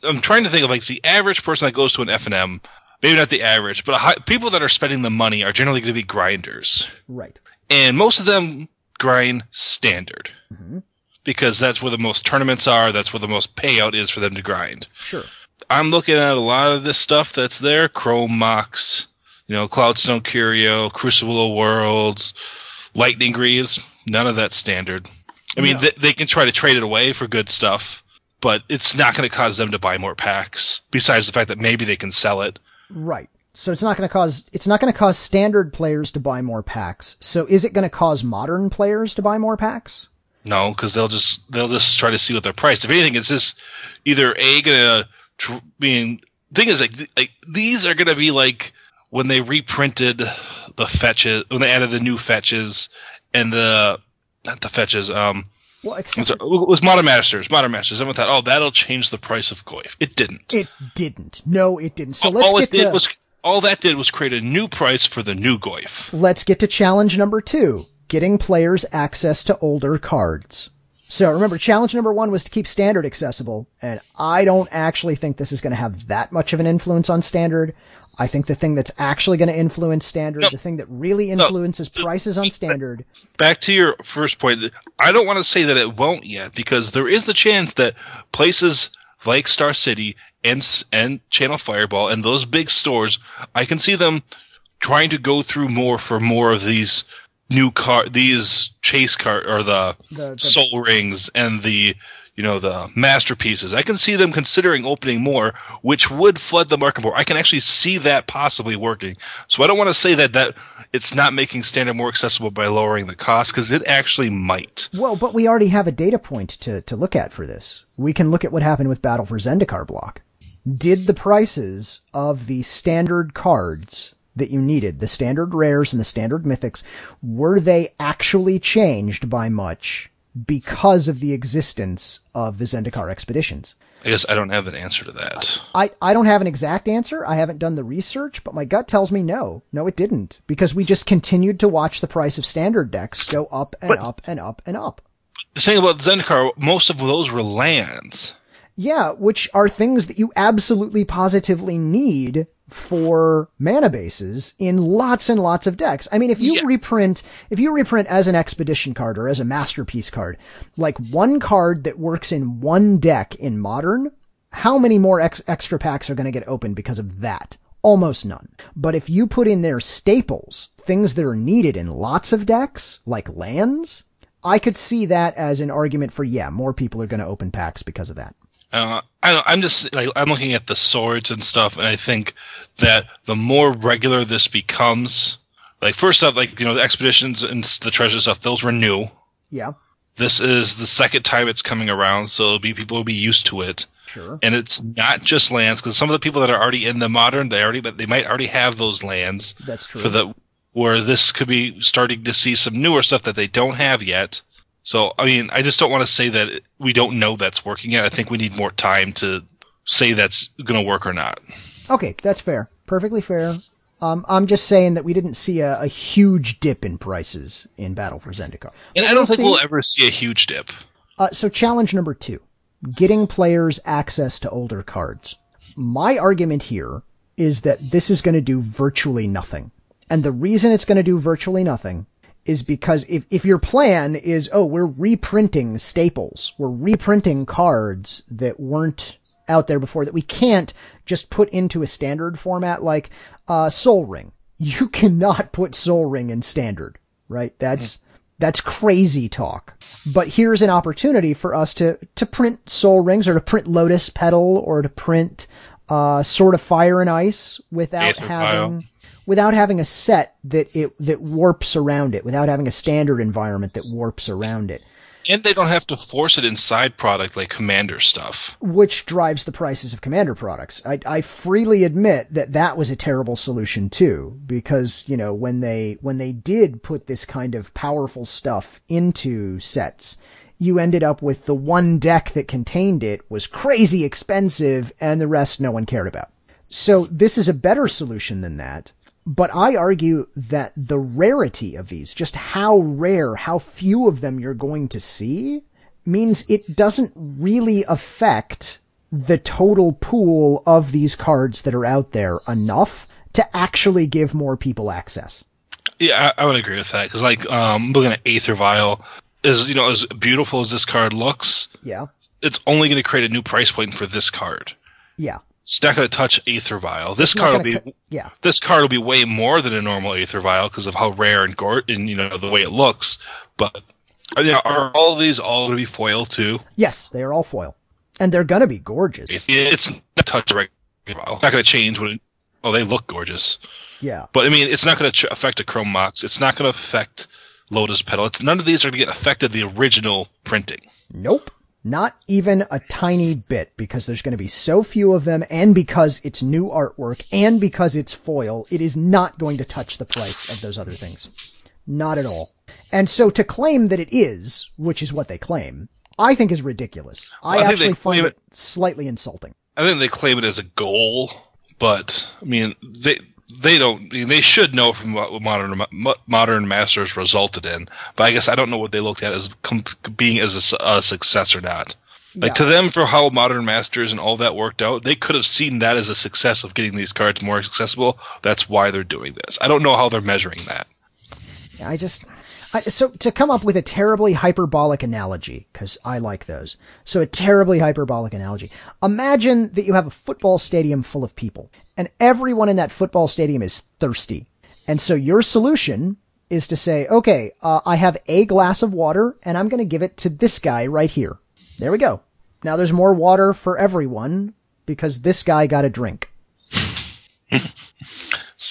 I'm trying to think of like the average person that goes to an FNM. Maybe not the average, but a high, people that are spending the money are generally going to be grinders, Right. and most of them grind standard Mm-hmm. because that's where the most tournaments are. That's where the most payout is for them to grind. Sure. I'm looking at a lot of this stuff that's there. Chrome Mox, you know, Cloudstone Curio, Crucible of Worlds, Lightning Greaves. None of that standard. I mean, No. they, they can try to trade it away for good stuff, but it's not going to cause them to buy more packs. Besides the fact that maybe they can sell it. Right. So it's not going to cause it's not going to cause standard players to buy more packs. So is it going to cause modern players to buy more packs? No, because they'll just they'll just try to see what they're priced. If anything, it's just either a gonna tr- being thing is like th- like these are gonna be like when they reprinted the fetches when they added the new fetches and the not the fetches um Well, except sorry, it was modern masters modern masters. Everyone thought oh that'll change the price of Goyf. It didn't. it didn't. No, it didn't. So all let's all get it did to was all that did was create a new price for the new Goyf. let's get to challenge number 2, getting players access to older cards. So remember, challenge number one was to keep standard accessible, and I don't actually think this is going to have that much of an influence on standard. I think the thing that's actually going to influence standard, No. the thing that really influences prices on standard, Back to your first point, I don't want to say that it won't yet because there is the chance that places like Star City and and Channel Fireball and those big stores, I can see them trying to go through more for more of these new car, these chase car or the, The- the- Sol Rings and the you know the masterpieces. I can see them considering opening more, which would flood the market more. I can actually see that possibly working. So I don't want to say that that it's not making standard more accessible by lowering the cost because it actually might. Well, but we already have a data point to, to look at for this. We can look at what happened with Battle for Zendikar block. Did the prices of the standard cards that you needed, the standard rares and the standard mythics, were they actually changed by much because of the existence of the Zendikar expeditions? I guess I don't have an answer to that. I, I don't have an exact answer. I haven't done the research, but my gut tells me no. No, it didn't. Because we just continued to watch the price of standard decks go up and But- up and up and up. The thing about Zendikar, most of those were lands. Yeah, which are things that you absolutely positively need for mana bases in lots and lots of decks. I mean, if you Yeah. reprint, if you reprint as an expedition card or as a masterpiece card, like one card that works in one deck in modern, how many more ex- extra packs are going to get opened because of that? Almost none. But if you put in there staples, things that are needed in lots of decks, like lands, I could see that as an argument for, yeah, more people are going to open packs because of that. Uh, I, I'm just like I'm looking at the swords and stuff, and I think that the more regular this becomes, like first off, like you know the expeditions and the treasure stuff, those were new. Yeah, This is the second time it's coming around, so it'll be, people will be used to it. sure. And it's not just lands, because some of the people that are already in the modern, they already, but they might already have those lands That's true. for the where this could be starting to see some newer stuff that they don't have yet. So I mean, I just don't want to say that we don't know that's working yet. I think we need more time to say that's going to work or not. Okay, that's fair. Perfectly fair. Um, I'm just saying that we didn't see a, a huge dip in prices in Battle for Zendikar. And I don't we'll think see. we'll ever see a huge dip. Uh, so challenge number two, getting players access to older cards. My argument here is that this is going to do virtually nothing. And the reason it's going to do virtually nothing is because if, if your plan is, oh, we're reprinting staples, we're reprinting cards that weren't out there before that we can't just put into a standard format like, uh, Sol Ring. (laughs) You cannot put Sol Ring in standard, right? That's, that's crazy talk. But here's an opportunity for us to, to print Sol Rings or to print lotus petal or to print, uh, sword of fire and ice without Aether having. Without having a set that it, that warps around it, without having a standard environment that warps around it, And they don't have to force it inside product like commander stuff. which drives the prices of commander products. I, I freely admit that that was a terrible solution too, because, you know, when they, when they did put this kind of powerful stuff into sets, you ended up with the one deck that contained it was crazy expensive and the rest no one cared about. So this is a better solution than that. But I argue that the rarity of these, just how rare, how few of them you're going to see, means it doesn't really affect the total pool of these cards that are out there enough to actually give more people access. Yeah, I, I would agree with that because, like, um, looking at Aether Vial, is you know as beautiful as this card looks, Yeah. it's only going to create a new price point for this card. Yeah. It's not going to touch Aether Vial. This card will be yeah. this card will be way more than a normal Aether Vial because of how rare and gore and you know the way it looks. But uh, you know, are all of these all going to be foil too? Yes, they are all foil. And they're gonna be gorgeous. It's not touch regular vial. It's not going to change when. It, oh, they look gorgeous. Yeah. But I mean, it's not going to affect a Chrome Mox. It's not going to affect Lotus Petal. It's none of these are going to get affected the original printing. Nope. Not even a tiny bit because there's going to be so few of them and because it's new artwork and because it's foil, it is not going to touch the price of those other things. Not at all. And so to claim that it is, which is what they claim, I think is ridiculous. I, Well, I think actually find claim it slightly insulting. I think they claim it as a goal, but I mean, they they don't. They should know from what modern modern masters resulted in. But I guess I don't know what they looked at as com- being as a, a success or not. Like Yeah. to them, for how modern masters and all that worked out, they could have seen that as a success of getting these cards more accessible. That's why they're doing this. I don't know how they're measuring that. I just, I, so to come up with a terribly hyperbolic analogy, because I like those. So a terribly hyperbolic analogy. Imagine that you have a football stadium full of people, and everyone in that football stadium is thirsty. And so your solution is to say, okay, uh, I have a glass of water, and I'm going to give it to this guy right here. There we go. Now there's more water for everyone because this guy got a drink. (laughs)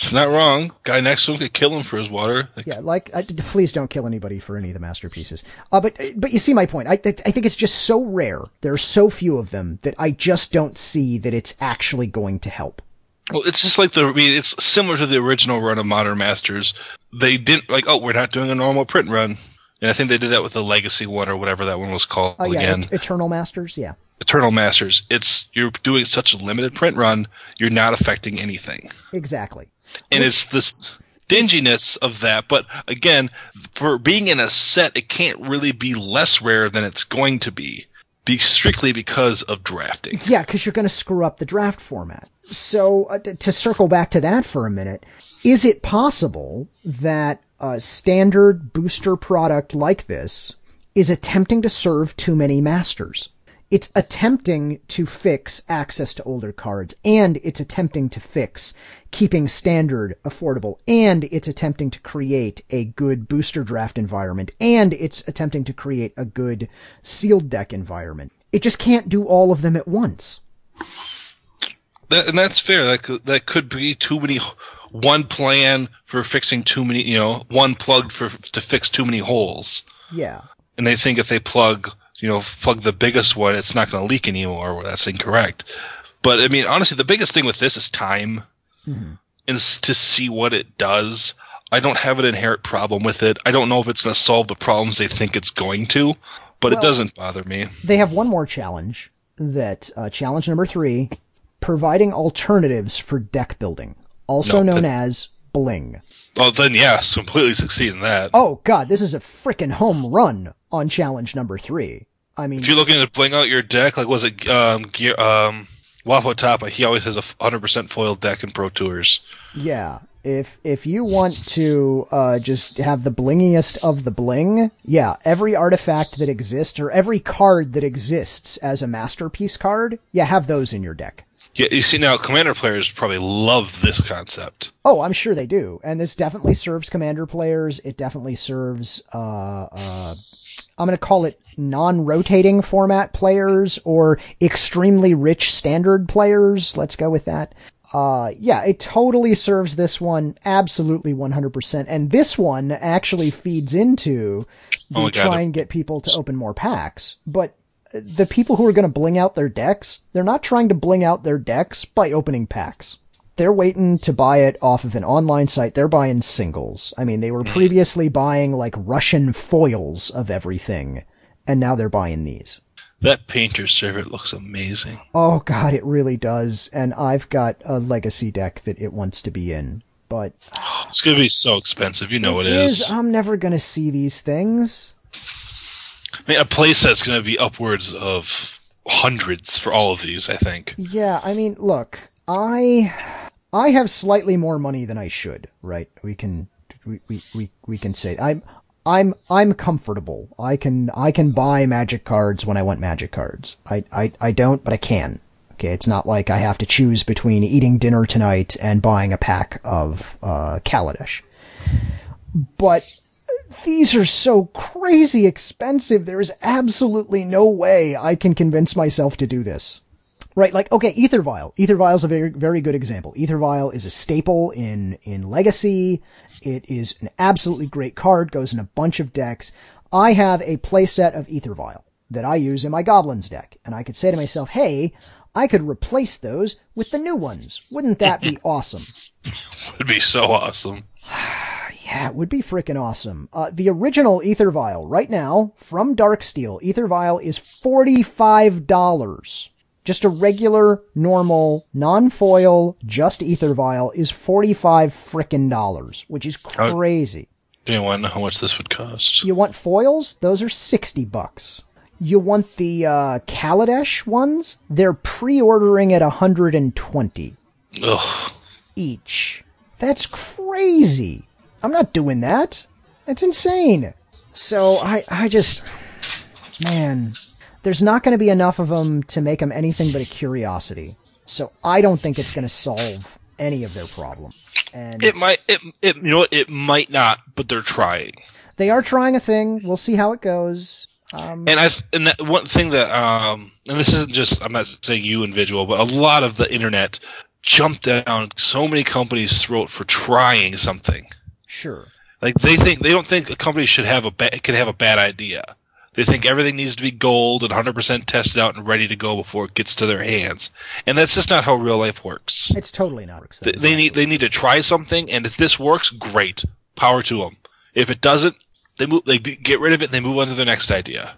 It's not wrong. Guy next to him could kill him for his water. Like, Yeah, like I, please don't kill anybody for any of the masterpieces. Uh, but but you see my point. I I think it's just so rare. There are so few of them that I just don't see that it's actually going to help. Well, it's just like the. I mean, it's similar to the original run of Modern Masters. They didn't like. Oh, we're not doing a normal print run, and I think they did that with the Legacy one or whatever that one was called Oh yeah, again. Et- Eternal Masters. Yeah, Eternal Masters. It's you're doing such a limited print run. You're not affecting anything, exactly. And it's this dinginess of that. But again, for being in a set, it can't really be less rare than it's going to be. Be strictly because of drafting. Yeah, because you're going to screw up the draft format. So uh, t- to circle back to that for a minute, is it possible that a standard booster product like this is attempting to serve too many masters? It's attempting to fix access to older cards, and it's attempting to fix keeping standard affordable, and it's attempting to create a good booster draft environment, and it's attempting to create a good sealed deck environment. It just can't do all of them at once. That, and that's fair. That could, that could be too many. One plan for fixing too many. You know, one plug for to fix too many holes. Yeah. And they think if they plug, you know, plug the biggest one, it's not going to leak anymore. That's incorrect. But I mean, honestly, the biggest thing with this is time, and to see what it does. I don't have an inherent problem with it. I don't know if it's going to solve the problems they think it's going to, but it doesn't bother me. They have one more challenge that, uh, challenge number three, providing alternatives for deck building, also No, known that- as bling. Oh, then yes, completely succeed in that. Oh god, this is a frickin' home run on challenge number three. I mean, If you're looking to bling out your deck, like was it um, Gear, um, Waffle Tapa? He always has a 100% foiled deck in Pro Tours. yeah. If if you want to uh, just have the blingiest of the bling, yeah, every artifact that exists or every card that exists as a masterpiece card, yeah, have those in your deck. Yeah, you see now, Commander players probably love this concept. Oh, I'm sure they do. And this definitely serves commander players. It definitely serves, uh, uh, I'm going to call it non-rotating format players or extremely rich standard players. Let's go with that. Uh, yeah, it totally serves this one absolutely 100%. And this one actually feeds into the Oh try and get people to open more packs. But the people who are going to bling out their decks, they're not trying to bling out their decks by opening packs. They're waiting to buy it off of an online site. They're buying singles. I mean, they were hmm. previously buying like Russian foils of everything, and now they're buying these. That Painter's Servant looks amazing. Oh god, it really does. And I've got a legacy deck that it wants to be in. But It's going to be so expensive. You know what it is, is. I'm never gonna see these things. I mean, a playset's going to be upwards of hundreds for all of these, I think. Yeah, I mean, look, I I have slightly more money than I should, right? We can we we we, we can say I'm I'm I'm comfortable. I can I can buy magic cards when I want magic cards. I I I don't, but I can. Okay, it's not like I have to choose between eating dinner tonight and buying a pack of uh Kaladesh. But these are so crazy expensive. There is absolutely no way I can convince myself to do this. Right, like okay, Aether Vial. Aether Vial is a very very good example. Aether Vial is a staple in in Legacy. It is an absolutely great card. Goes in a bunch of decks. I have a playset of Aether Vial that I use in my Goblins deck, and I could say to myself, "Hey, I could replace those with the new ones. Wouldn't that be (laughs) awesome?" Would be so awesome. (sighs) (sighs) (sighs) It would be freaking awesome. Uh, the original Aether Vial right now from Darksteel, Aether Vial is $45. Just a regular, normal, non-foil, just Aether Vial is 45 frickin' dollars, which is crazy. Do you want to know how much this would cost? You want foils? Those are 60 bucks. You want the uh, Kaladesh ones? They're pre-ordering at 120 Ugh. each. That's crazy. I'm not doing that. That's insane. So I, I just, man, there's not going to be enough of them to make them anything but a curiosity. So I don't think it's going to solve any of their problem. And It might. It, it. You know what? It might not, but they're trying. they are trying a thing. We'll see how it goes. Um, And I and that one thing that um and this isn't just I'm not saying you individual, but a lot of the internet jumped down so many companies' throat for trying something. Sure. Like they think they don't think a company should have a ba- can have a bad idea. They think everything needs to be gold and 100% tested out and ready to go before it gets to their hands. And that's just not how real life works. It's totally not. They, they need they need to try something, and if this works, great, power to them. If it doesn't, they move they get rid of it and they move on to their next idea.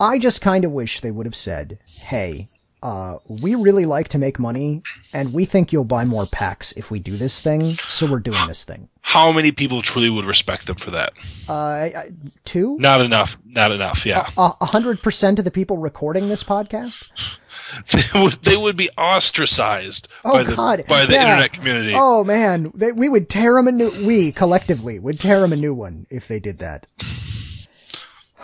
I just kind of wish they would have said, "Hey, uh, we really like to make money, and we think you'll buy more packs if we do this thing, so we're doing this thing." How many people truly would respect them for that? Uh, I- I- two, Not enough. Not enough. Yeah, a hundred percent of the people recording this podcast. (laughs) they would they would be ostracized Oh by the God, by the Yeah. internet community. Oh man, they, we would tear them a new. We collectively would tear them a new one if they did that.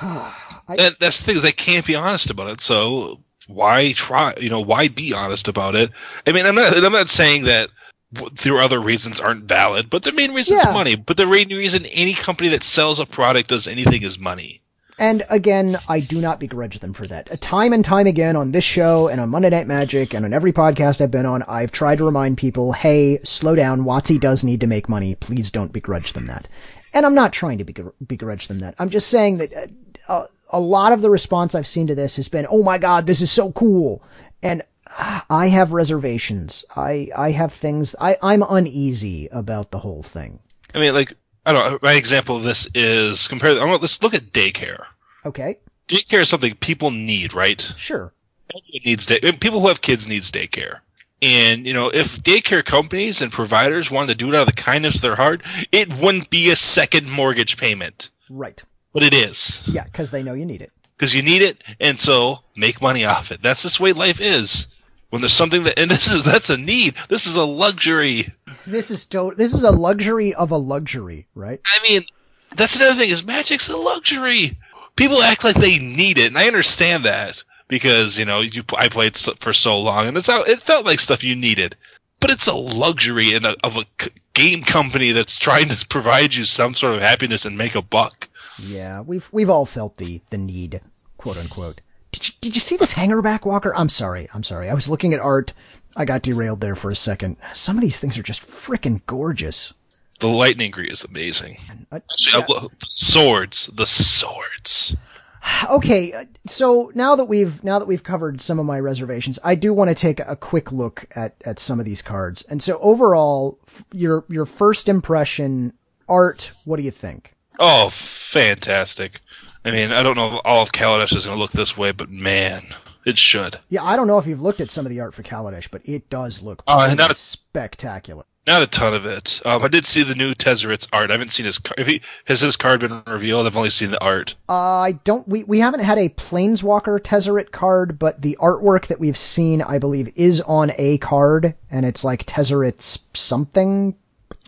(sighs) That, that's the thing is they can't be honest about it. So why try? You know, why be honest about it? I mean, I'm not. I'm not saying that w- their other reasons aren't valid, but the main reason Yeah. is money. But the main reason any company that sells a product does anything is money. And again, I do not begrudge them for that. Time and time again on this show and on Monday Night Magic and on every podcast I've been on, I've tried to remind people, hey, slow down. WotC does need to make money. Please don't begrudge them that. And I'm not trying to begr- begrudge them that. I'm just saying that uh, uh, a lot of the response I've seen to this has been, oh my God, this is so cool. And uh, I have reservations. I, I have things, I, I'm uneasy about the whole thing. I mean, like I don't know. My example of this is compare. I want let's look at daycare. Okay, Daycare is something people need, right? sure. Everyone needs day. People who have kids needs daycare. And you know, if daycare companies and providers wanted to do it out of the kindness of their heart, it wouldn't be a second mortgage payment. Right. But it is Yeah, because they know you need it. because you need it, and so make money off it. That's just the way life is. When there's something that, and this is that's a need. This is a luxury. This is to- this is a luxury of a luxury, right? I mean, that's another thing is magic's a luxury. People act like they need it, and I understand that because you know you I played for so long, and it's how it felt like stuff you needed. But it's a luxury in a, of a game company that's trying to provide you some sort of happiness and make a buck. Yeah, we've we've all felt the the need, quote unquote. Did you, did you see this Hangarback Walker? I'm sorry, I'm sorry. I was looking at art. I got derailed there for a second. Some of these things are just freaking gorgeous. The lightning gree is amazing. Uh, See, I love- the swords, the swords. (sighs) okay, uh, so now that we've now that we've covered some of my reservations, I do want to take a quick look at at some of these cards. And so overall, f- your your first impression, art. What do you think? Oh, fantastic! I mean, I don't know if all of Kaladesh is going to look this way, but man, it should. Yeah, I don't know if you've looked at some of the art for Kaladesh, but it does look Uh, not a- spectacular. Not a ton of it. Um, I did see the new Tezzeret's art. I haven't seen his. If he has his card been revealed, I've only seen the art. I don't. We we haven't had a Planeswalker Tezzeret card, but the artwork that we've seen, I believe, is on a card, and it's like Tezzeret's something.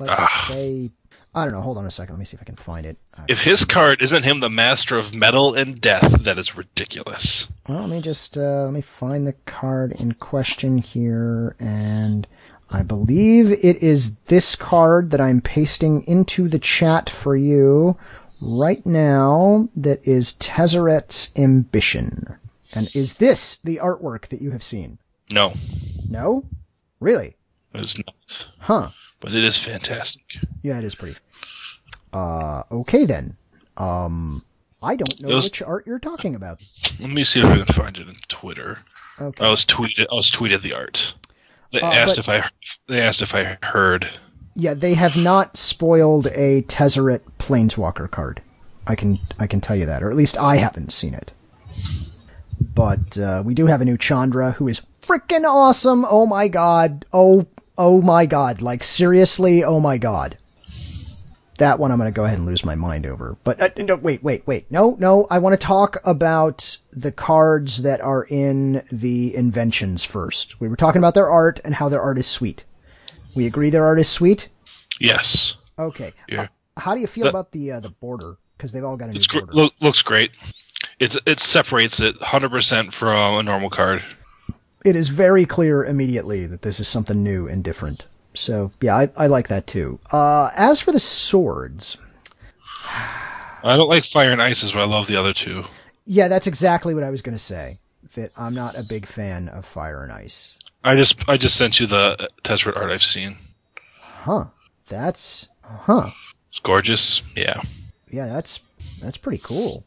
Let's Ah. say, I don't know. Hold on a second. Let me see if I can find it. Uh, If his card isn't him, the master of metal and death, that is ridiculous. well, let me just uh, let me find the card in question here, and I believe it is this card that I'm pasting into the chat for you right now. That is Tezzeret's Ambition. And is this the artwork that you have seen? No, No? Really? it is not. Huh. But it is fantastic. Yeah, it is pretty. Uh, okay then. Um, I don't know was- which art you're talking about. Let me see if I can find it in Twitter. Okay. I was tweeted. I was tweeted the art. They Uh, asked but- if I. They asked if I heard. Yeah, they have not spoiled a Tezzeret Planeswalker card. I can I can tell you that, or at least I haven't seen it. But uh, we do have a new Chandra who is freaking awesome. Oh my god. Oh, oh my god. Like seriously, oh my god. That one I'm going to go ahead and lose my mind over. But uh, no, wait, wait, wait. No, no. I want to talk about the cards that are in the inventions first. We were talking about their art and how their art is sweet. We agree their art is sweet. Yes. Okay. Yeah. Uh, how do you feel That- about the uh, the border? Because they've all got a new It's gr- look, looks great. It's it separates it 100% from a normal card. it is very clear immediately that this is something new and different. So yeah, I, I like that too. Uh, as for the swords, I don't like fire and ices, but I love the other two. yeah, that's exactly what I was going to say. That I'm not a big fan of fire and ice. I just I just sent you the Tezzeret art I've seen. Huh? That's huh? It's gorgeous. Yeah. Yeah, that's that's pretty cool.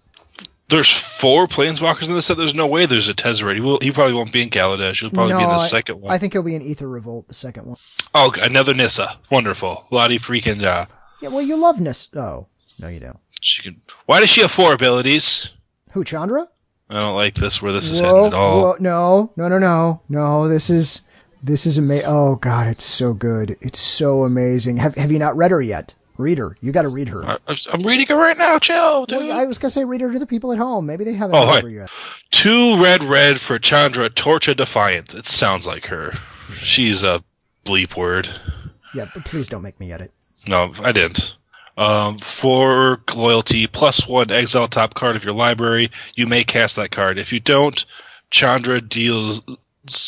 There's four planeswalkers in this set. There's no way there's a Tezzeret. He, will, he probably won't be in Kaladesh. He'll probably no, be in the second one. I think he'll be in Aether Revolt, the second one. oh, another Nissa. Wonderful. Lottie freaking uh, Yeah, well, you love Nissa. Oh, no, you don't. She can. Why does she have four abilities? Who, Chandra? I don't like this where this is Whoa, heading at all. whoa, no, no, no, no, no. This is this is amazing. Oh God, it's so good. It's so amazing. Have Have you not read her yet? Read her. You got to read her. I, I'm reading her right now. Chill, dude. Well, I was gonna say read her to the people at home. Maybe they haven't Oh, read her yet. Two red, red for Chandra. Torch of Defiance. It sounds like her. She's a bleep word. Yeah, but please don't make me edit. No, I didn't. Um, for loyalty, plus one exile top card of your library. You may cast that card. If you don't, Chandra deals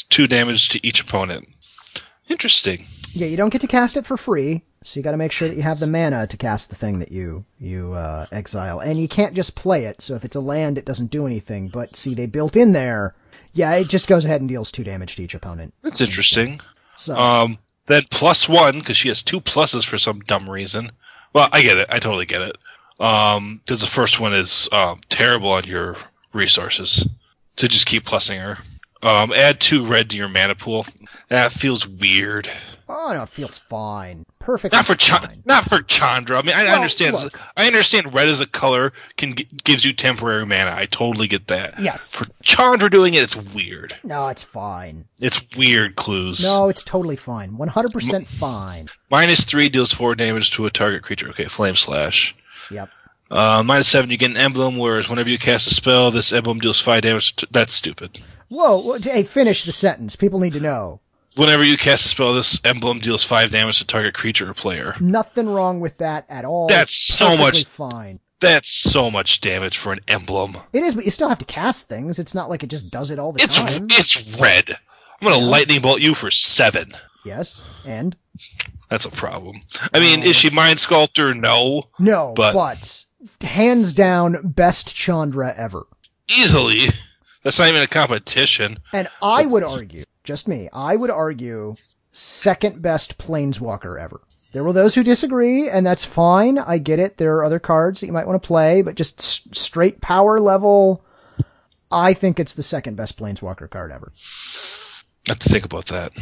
two damage to each opponent. Interesting. Yeah, you don't get to cast it for free, so you got to make sure that you have the mana to cast the thing that you you uh, exile, and you can't just play it. So if it's a land, it doesn't do anything. But see, they built in there. Yeah, it just goes ahead and deals two damage to each opponent. That's interesting. So Um, then plus one because she has two pluses for some dumb reason. Well, I get it. I totally get it. Um, because the first one is um, terrible on your resources to just keep plussing her. Um, add two red to your mana pool. That feels weird. oh no, it feels fine. Perfect. Not for Ch- not for Chandra. I mean, I Well, understand. look. I understand. Red as a color can gives you temporary mana. I totally get that. Yes. For Chandra doing it, it's weird. No, it's fine. It's weird Cluze. No, it's totally fine. One hundred percent fine. Minus three deals four damage to a target creature. Okay, flame slash. Yep. Uh, minus seven, you get an emblem. Whereas whenever you cast a spell, this emblem deals five damage. To, that's stupid. Whoa, whoa, hey, finish the sentence. People need to know. Whenever you cast a spell, this emblem deals five damage to target creature or player. Nothing wrong with that at all. That's so Perfectly much- fine. That's so much damage for an emblem. It is, but you still have to cast things. It's not like it just does it all the It's time. it's red. I'm gonna lightning bolt you for seven. Yes, and That's a problem. I mean, oh, is she mind sculptor? No, no, But- but, hands down, best Chandra ever. easily. That's not even a competition. And I would argue, just me, I would argue second best planeswalker ever. There were those who disagree, and that's fine. I get it. There are other cards that you might want to play, but just s- straight power level, I think it's the second best planeswalker card ever. I have to think about that.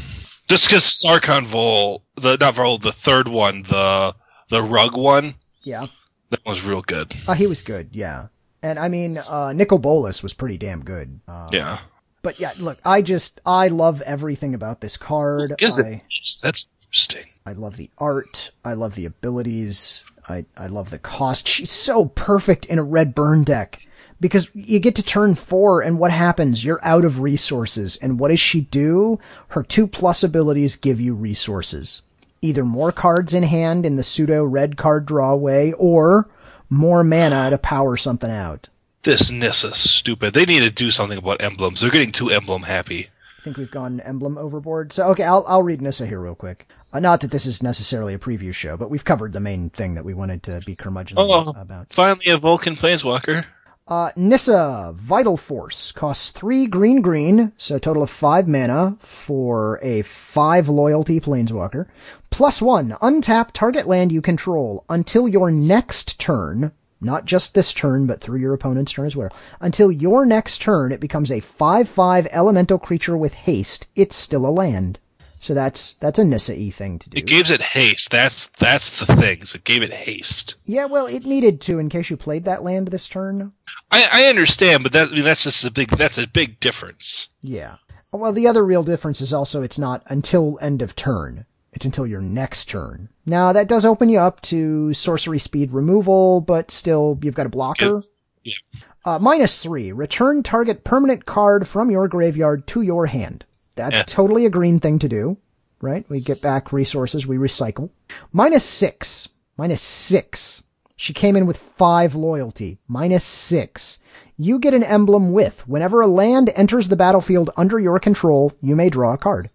Just because Sarkhan Vol, the not Vol, the third one, the the rug one, Yeah. that was real good. Uh, he was good, yeah. And I mean, uh, Nicol Bolas was pretty damn good. Uh, Yeah. But yeah, look, I just, I love everything about this card. Gives I, that's interesting. I love the art. I love the abilities. I, I love the cost. She's so perfect in a red burn deck because you get to turn four and what happens? You're out of resources. And what does she do? Her two plus abilities give you resources. Either more cards in hand in the pseudo red card draw way or more mana to power something out. This Nissa's stupid. They need to do something about emblems. They're getting too emblem happy. I think we've gone emblem overboard. So okay, I'll I'll read Nissa here real quick. Uh, not that this is necessarily a preview show, but we've covered the main thing that we wanted to be curmudgeonly Oh, about. finally a Vulcan planeswalker. Uh, Nissa, Vital Force, costs three green green, so a total of five mana for a five loyalty planeswalker. Plus one, untap target land you control until your next turn, not just this turn, but through your opponent's turn as well. Until your next turn, it becomes a 5-5 elemental creature with haste. It's still a land. So that's, that's a Nissa-y thing to do. It gives it haste. That's that's the thing. is It gave it haste. yeah, well, it needed to in case you played that land this turn. I, I understand, but that I mean, that's just a big that's a big difference. Yeah. Well, the other real difference is also it's not until end of turn. It's until your next turn. Now that does open you up to sorcery speed removal, but still you've got a blocker. Yeah. Uh, minus three, return target permanent card from your graveyard to your hand. That's Yeah. totally a green thing to do, right? We get back resources, we recycle. Minus six, minus six. She came in with five loyalty, minus six. You get an emblem with, whenever a land enters the battlefield under your control, you may draw a card.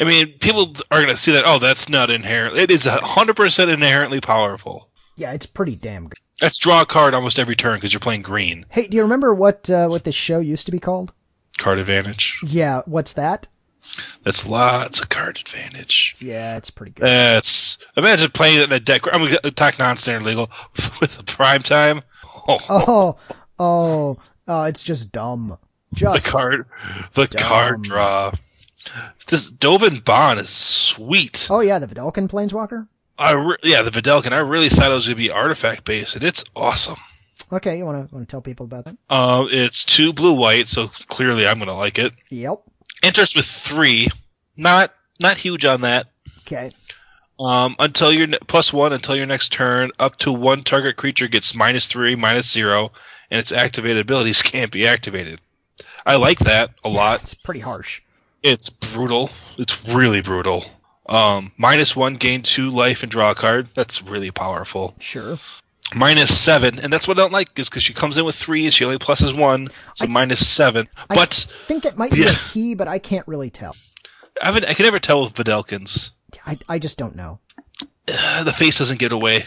I mean, people are going to see that. Oh, that's not inherent. It is hundred percent inherently powerful. Yeah, it's pretty damn good. That's draw a card almost every turn because you're playing green. Hey, do you remember what, uh, what this show used to be called? Card advantage. Yeah, what's that? That's lots of card advantage. Yeah, it's pretty good. That's imagine playing it in a deck. I'm going to talk non-standard legal (laughs) with a prime time. Oh, (laughs) Oh, oh, oh, it's just dumb. Just the card, the card dumb. draw. This Dovin Baan is sweet. Oh yeah, the Vedalken Planeswalker. I re- yeah, the Vedalken. I really thought it was going to be artifact based, and it's awesome. Okay, you want to want to tell people about that? Uh, it's two blue white, so clearly I'm going to like it. Yep. Enters with three, not not huge on that. Okay. Um, until your ne- plus one until your next turn, up to one target creature gets minus three, minus zero, and its activated abilities (laughs) can't be activated. I like that a lot. It's pretty harsh. It's brutal. It's really brutal. Um, minus one, gain two life and draw a card. That's really powerful. Sure. Minus seven, and that's what I don't like is because she comes in with three and she only pluses one, so I- minus seven. I But think it might be Yeah. a he, but I can't really tell. I, I can never tell with Vedalkens. I I just don't know. Uh, (sighs) the face doesn't get away.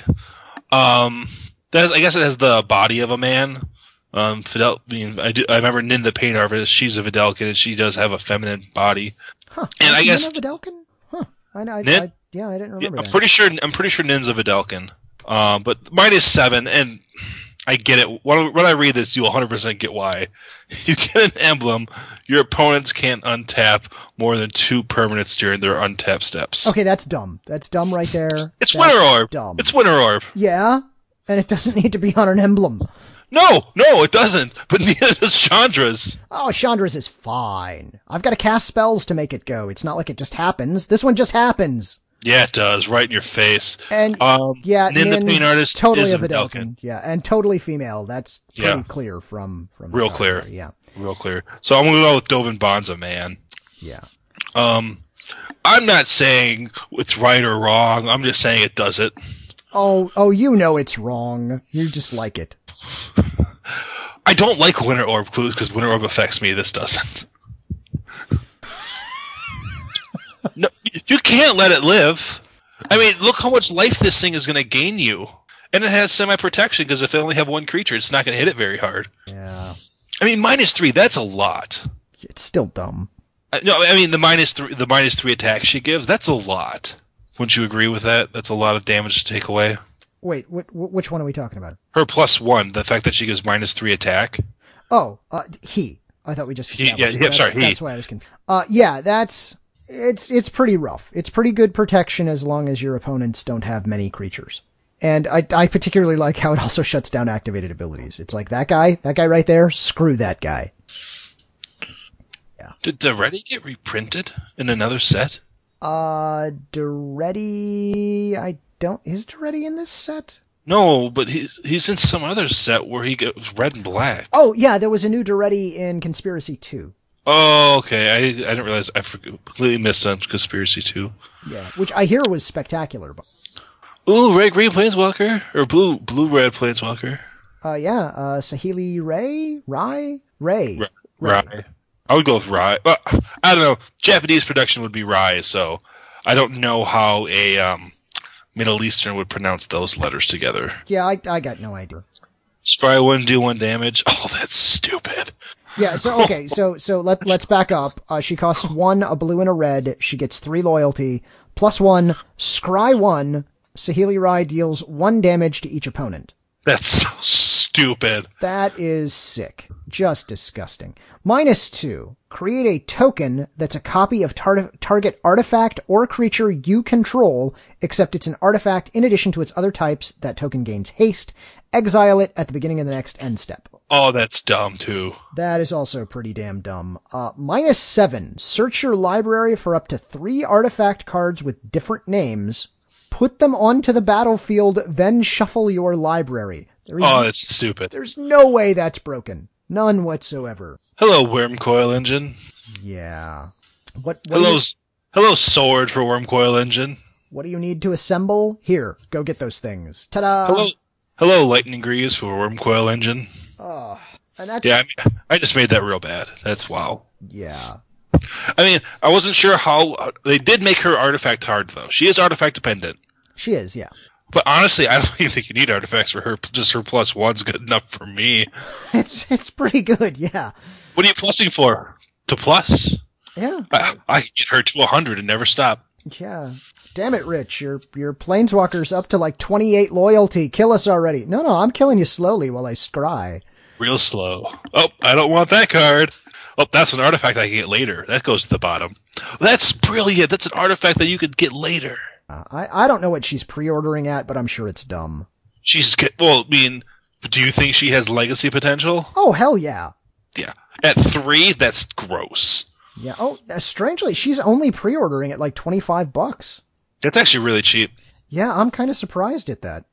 Um, that's, I guess it has the body of a man. Um, Fidel, I, mean, I, do, I remember Nin the Pain Artist. She's a Vedalken, and she does have a feminine body. Huh. And I guess- in a Vedalken? Huh. I, I, Nin? I, yeah, I didn't Yeah, remember I'm that. pretty sure. I'm pretty sure Nin's a Vedalken. Um, but minus seven, and I get it. When, when I read this, you'll 100% get why. (laughs) You get an emblem. Your opponents can't untap more than two permanents during their untap steps. Okay, that's dumb. That's dumb right there. It's That's Winter Orb. Dumb. It's Winter Orb. yeah, and it doesn't need to be on an emblem. No, no, it doesn't. (laughs) But neither does Chandra's. Oh, Chandra's is fine. I've got to cast spells to make it go. It's not like it just happens. This one just happens. Yeah, it does. Right in your face. And Um, yeah, Nin the Nin, Pain Artist totally is a Vedalken. Yeah, and totally female. That's pretty Yeah. clear from from Real clear. Yeah, Real clear. So I'm gonna go with Dovin Bonza, man. yeah. Um, I'm not saying it's right or wrong. I'm just saying it does it. Oh, oh, you know it's wrong. You just like it. I don't like Winter Orb Cluze because Winter Orb affects me. This doesn't. no, you can't let it live. I mean, look how much life this thing is going to gain you, and it has semi protection because if they only have one creature, it's not going to hit it very hard. Yeah, I mean, minus three. That's a lot. it's still dumb. Uh, No, I mean the minus three. The minus three attack she gives. That's a lot. Wouldn't you agree with that? That's a lot of damage to take away. Wait, wh- wh- which one are we talking about? Her plus one, the fact that she gives minus three attack. Oh, uh, he. I thought we just He- yeah, yeah, sorry, that's, he. That's why I was confused. Uh, yeah, that's it's it's pretty rough. It's pretty good protection as long as your opponents don't have many creatures. And I, I particularly like how it also shuts down activated abilities. It's like that guy, that guy right there. Screw that guy. Yeah. Did Daretti get reprinted in another set? Uh, Daretti, I don't. Is Daretti in this set? No, but he's he's in some other set where he goes red and black. Oh yeah, there was a new Daretti in Conspiracy Two. Oh, okay. I I didn't realize I completely missed on conspiracy two. Yeah, which I hear was spectacular. But Ooh, red green planeswalker or blue blue red planeswalker. uh, yeah, uh, Saheeli Ray, Rai, Ray. Rai. Rai. I would go with Rai. Well, I don't know. Japanese production would be Rai, so I don't know how a um, Middle Eastern would pronounce those letters together. Yeah, I I got no idea. Scry one, do one damage. (laughs) Oh, that's stupid. Yeah, so okay, (laughs) so so let let's back up. Uh, she costs one, a blue and a red. She gets three loyalty, plus one, scry one. Saheeli Rai deals one damage to each opponent. That's so stupid. That is sick. Just disgusting. Minus two. Create a token that's a copy of tar- target artifact or creature you control, except it's an artifact in addition to its other types. That token gains haste. Exile it at the beginning of the next end step. Oh, that's dumb too. That is also pretty damn dumb. Uh, minus seven. Search your library for up to three artifact cards with different names. Put them onto the battlefield, then shuffle your library. Oh, that's stupid. there's no way that's broken. None whatsoever. Hello, Wurmcoil Engine. Yeah. What, what, Hello, you, hello, Sword for Wurmcoil Engine. what do you need to assemble? Here, go get those things. Ta-da! Hello, hello, Lightning Greaves for Wurmcoil Engine. Oh, and that's, Yeah, I, mean, I just made that real bad. That's wow. yeah. I mean, I wasn't sure how uh, they did make her artifact hard though. She is artifact dependent, She is, yeah. But honestly, I don't (laughs) even think you need artifacts for her. Just her plus one's good enough for me. (laughs) It's, it's pretty good, yeah. What are you plussing for? To plus? Yeah. I, I can get her to hundred and never stop. Yeah. Damn it, Rich. Your your planeswalker's up to like 28 loyalty. Kill us already. No, no, I'm killing you slowly while I scry. Real slow. Oh, I don't want that card. Oh, that's an artifact I can get later. That goes to the bottom. That's brilliant. That's an artifact that you could get later. Uh, I I don't know what she's pre-ordering at, but I'm sure it's dumb. She's well. I mean, do you think she has legacy potential? Oh hell yeah. Yeah. At three, that's gross. Yeah. Oh, uh, strangely, she's only pre-ordering at like 25 bucks. That's actually really cheap. Yeah, I'm kind of surprised at that.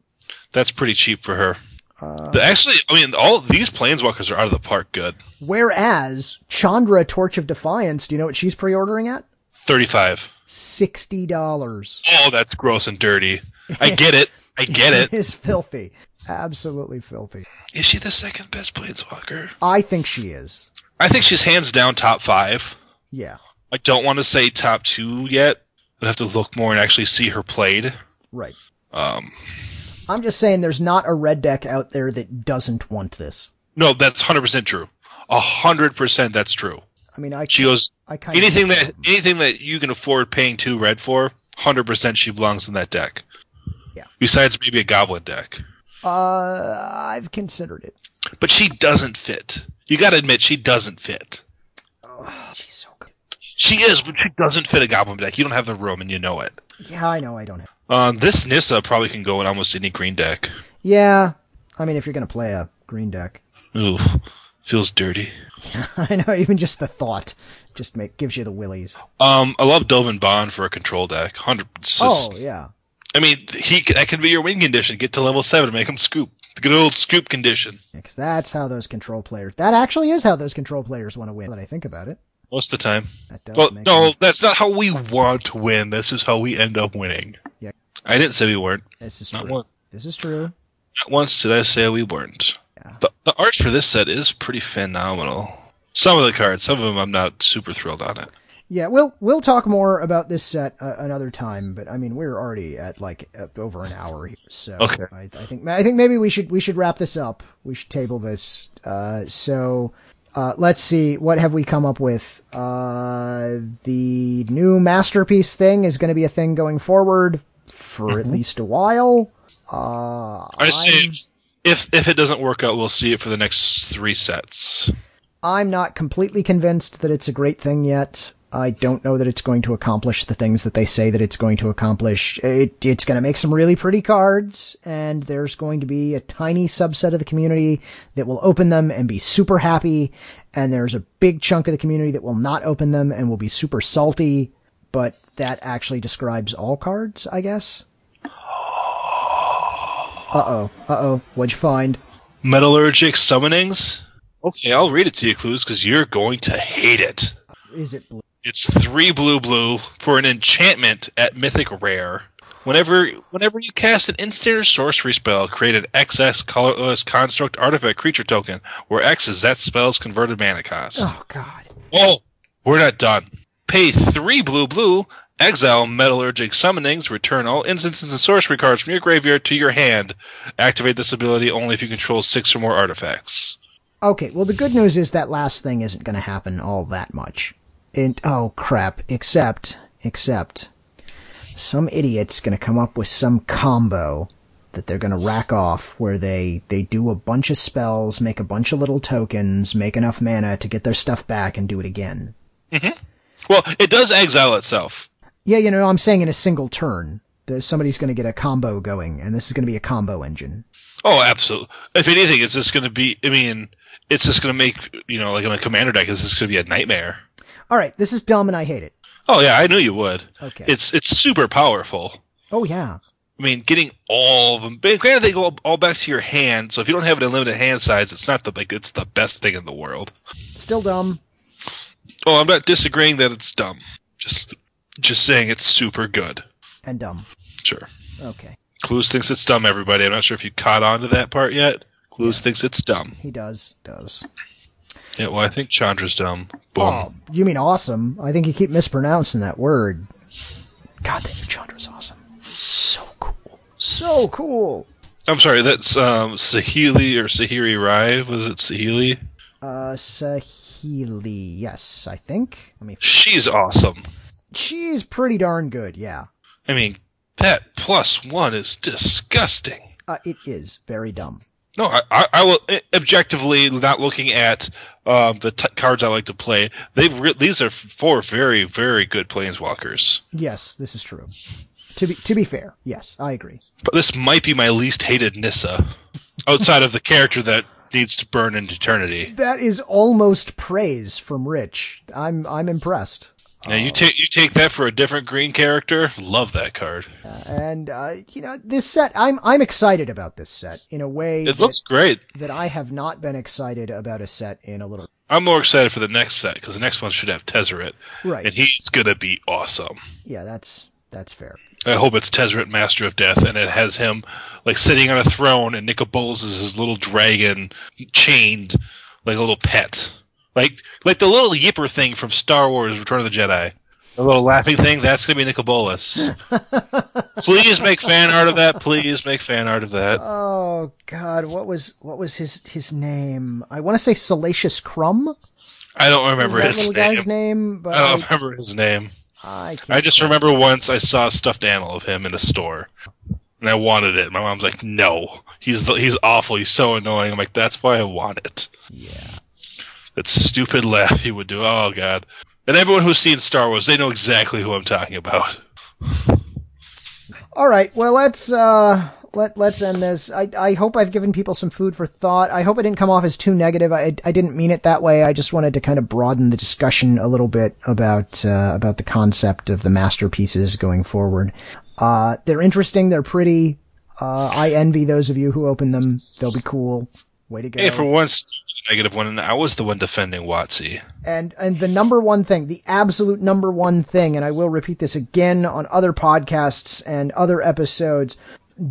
That's pretty cheap for her. Uh, actually, I mean, all these planeswalkers are out of the park. Good. whereas Chandra Torch of Defiance, do you know what she's pre-ordering at? Thirty-five. Sixty dollars. Oh, that's gross and dirty. (laughs) I get it. I get It it. is filthy. Absolutely filthy. Is she the second best planeswalker? I think she is. I think she's hands down top five. Yeah. I don't want to say top two yet. I'd have to look more and actually see her played. Right. Um, I'm just saying there's not a red deck out there that doesn't want this. no, that's hundred percent true. A hundred percent, that's true. I mean, I She goes I kind anything that anything that you can afford paying two red for. Hundred percent, she belongs in that deck. Yeah. Besides maybe a goblin deck, uh I've considered it. but she doesn't fit. You got to admit she doesn't fit. Oh, she's so good. She is, but she doesn't fit a goblin deck. You don't have the room, and you know it. Yeah, I know I don't have. Um, this Nissa probably can go in almost any green deck. Yeah, I mean if you're gonna play a green deck, Ooh, feels dirty. (laughs) I know even just the thought just make gives you the willies. Um, I love Dovin Baan for a control deck. Hundred. Oh yeah, I mean, he that can be your win condition. Get to level seven, make him scoop. The good old scoop condition. because that's how those control players. That actually is how those control players want to win. That I think about it. Most of the time. Well, no, sense. that's not how we want to win. This is how we end up winning. Yeah. I didn't say we weren't. This is Not, true. one, This is true. not once did I say we weren't. Yeah. The, the art for this set is pretty phenomenal. Some of the cards, some of them, I'm not super thrilled on it. Yeah, we'll we'll talk more about this set uh, another time. But I mean, we're already at like uh, over an hour here, so Okay. I, I think I think maybe we should we should wrap this up. We should table this. Uh, so uh, let's see, what have we come up with? Uh, the new masterpiece thing is going to be a thing going forward for at least a while. Uh, Mm-hmm. I say if if it doesn't work out, we'll see it for the next three sets. I'm not completely convinced that it's a great thing yet. I don't know that it's going to accomplish the things that they say that it's going to accomplish. It, it's going to make some really pretty cards, and there's going to be a tiny subset of the community that will open them and be super happy, and there's a big chunk of the community that will not open them and will be super salty, but that actually describes all cards, I guess. Uh-oh, uh-oh, what'd you find? Metallurgic summonings. Okay, I'll read it to you, Cluze, because you're going to hate it. Is it blue? It's three blue blue for an enchantment at Mythic Rare. Whenever whenever you cast an instant or sorcery spell, create an XS colorless construct artifact creature token, where X is that spell's converted mana cost. Oh, God. Oh, we're not done. Pay three blue blue, exile metallurgic summonings, return all instances and sorcery cards from your graveyard to your hand. Activate this ability only if you control six or more artifacts. Okay, well, the good news is that last thing isn't going to happen all that much. And, oh crap, except, except, some idiot's going to come up with some combo that they're going to rack off where they, they do a bunch of spells, make a bunch of little tokens, make enough mana to get their stuff back and do it again. Mm-hmm. Well, it does exile itself. Yeah, you know, I'm saying in a single turn. There's somebody's going to get a combo going, and this is going to be a combo engine. Oh, absolutely. If anything, it's just going to be. I mean, it's just going to make you know like on a commander deck, it's just going to be a nightmare. All right, this is dumb and I hate it. Oh yeah, I knew you would. Okay. It's it's super powerful. oh yeah. I mean, getting all of them. Granted, they go all back to your hand. So if you don't have an unlimited hand size, it's not the like it's the best thing in the world. Still dumb. Oh, I'm not disagreeing that it's dumb. Just just saying it's super good. And dumb. Sure. Okay. Cluze thinks it's dumb. Everybody, I'm not sure if you caught on to that part yet. Cluze thinks it's dumb. He does. Does. Yeah, well, I think Chandra's dumb. Boom. Oh, you mean awesome? I think you keep mispronouncing that word. God, that new Chandra's awesome. So cool. So cool. I'm sorry, that's um, Saheeli or Sahiri Rai. Was it Saheeli? Uh, Saheeli. Yes, I think. Let me. She's awesome. She's pretty darn good. Yeah. I mean, that plus one is disgusting. Uh, it is very dumb. No, I, I, I will eh, objectively not looking at um, the t- cards I like to play. They re- these are four very very good planeswalkers. Yes, this is true. To be to be fair, yes, I agree. But this might be my least hated Nissa, outside of the character that needs to burn into eternity. That is almost praise from Rich. I'm I'm impressed. Now you take you take that for a different green character. Love that card. And uh, you know, this set, I'm I'm excited about this set in a way It that, looks great. that I have not been excited about a set in a little. I'm more excited for the next set because the next one should have Tezzeret, Right. and he's gonna be awesome. Yeah, that's that's fair. I hope it's Tezzeret, Master of Death, and it has him like sitting on a throne, and Nicol Bolas is his little dragon, chained like a little pet, like like the little yipper thing from Star Wars: Return of the Jedi. The little laughing thing, that's gonna be Nicol Bolas. (laughs) Please make fan art of that. Please make fan art of that. Oh God, what was what was his his name? I want to say Salacious Crumb. I don't remember his little name. guy's name? But I don't remember his name. I, can't I just remember once I saw a stuffed animal of him in a store, and I wanted it. My mom's like, "No, he's the, he's awful. He's so annoying." I'm like, "That's why I want it." Yeah. That stupid laugh he would do. Oh god! And everyone who's seen Star Wars, they know exactly who I'm talking about. All right. Well, let's uh let let's end this. I I hope I've given people some food for thought. I hope it didn't come off as too negative. I I didn't mean it that way. I just wanted to kind of broaden the discussion a little bit about uh, about the concept of the masterpieces going forward. Uh, they're interesting. They're pretty. Uh, I envy those of you who open them. They'll be cool. Way to go. Hey, for once, negative one, and I was the one defending Watsy. And and the number one thing, the absolute number one thing, and I will repeat this again on other podcasts and other episodes,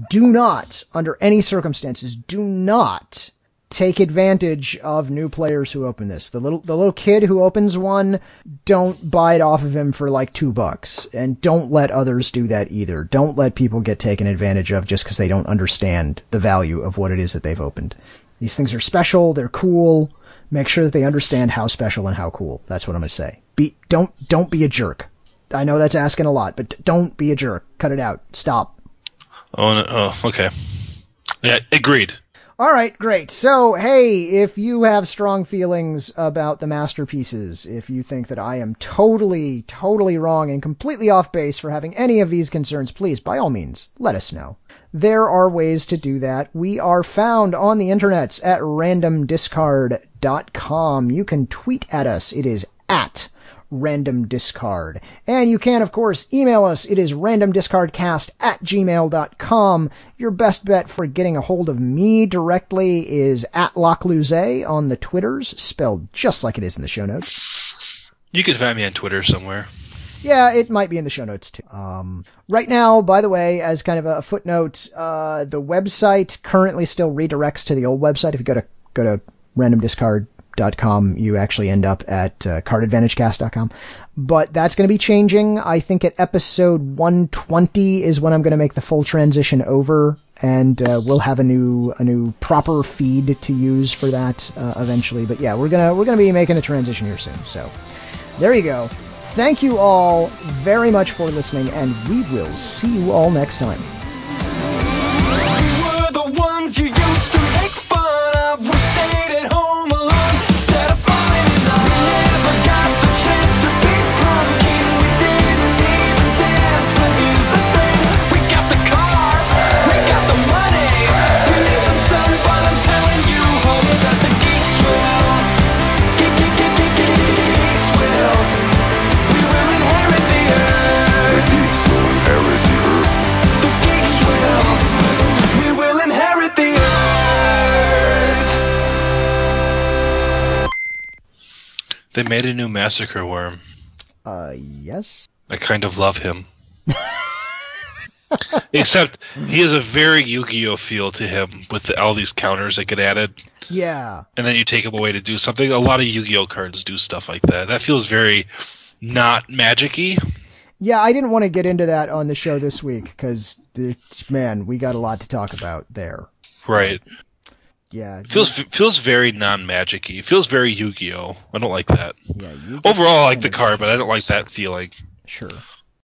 do not, under any circumstances, do not take advantage of new players who open this. The little the little kid who opens one, don't buy it off of him for like two bucks. And don't let others do that either. Don't let people get taken advantage of just because they don't understand the value of what it is that they've opened. These things are special, they're cool. Make sure that they understand how special and how cool. That's what I'm going to say. Be don't don't be a jerk. I know that's asking a lot, but don't be a jerk. Cut it out. Stop. Oh, no, oh, okay. Yeah, agreed. All right, great. So, hey, if you have strong feelings about the masterpieces, if you think that I am totally, totally wrong and completely off base for having any of these concerns, please, by all means, let us know. There are ways to do that. We are found on the internets at randomdiscard.com. You can tweet at us. It is at random discard. And you can, of course, email us. It is randomdiscardcast at gmail.com. Your best bet for getting a hold of me directly is at Locluze on the Twitters, spelled just like it is in the show notes. You could find me on Twitter somewhere. Yeah, it might be in the show notes too. Um, right now, by the way, as kind of a footnote, uh, the website currently still redirects to the old website. If you go to, go to randomdiscard.com, you actually end up at uh, cardadvantagecast.com. But that's going to be changing. I think at episode 120 is when I'm going to make the full transition over, and uh, we'll have a new a new proper feed to use for that uh, eventually. But yeah, we're gonna we're gonna be making the transition here soon. So there you go. Thank you all very much for listening, and we will see you all next time. were They made a new Massacre Wurm. Uh, yes. I kind of love him. Except he has a very Yu-Gi-Oh feel to him with the, all these counters that get added, Yeah. and then you take him away to do something. A lot of Yu-Gi-Oh cards do stuff like that. That feels very not magic-y. Yeah, I didn't want to get into that on the show this week because, man, we got a lot to talk about there. Right. Yeah. Feels feels very non-magic-y. Feels very Yu-Gi-Oh. I don't like that. Yeah. Overall, I like the card, but I don't like that feeling. Sure.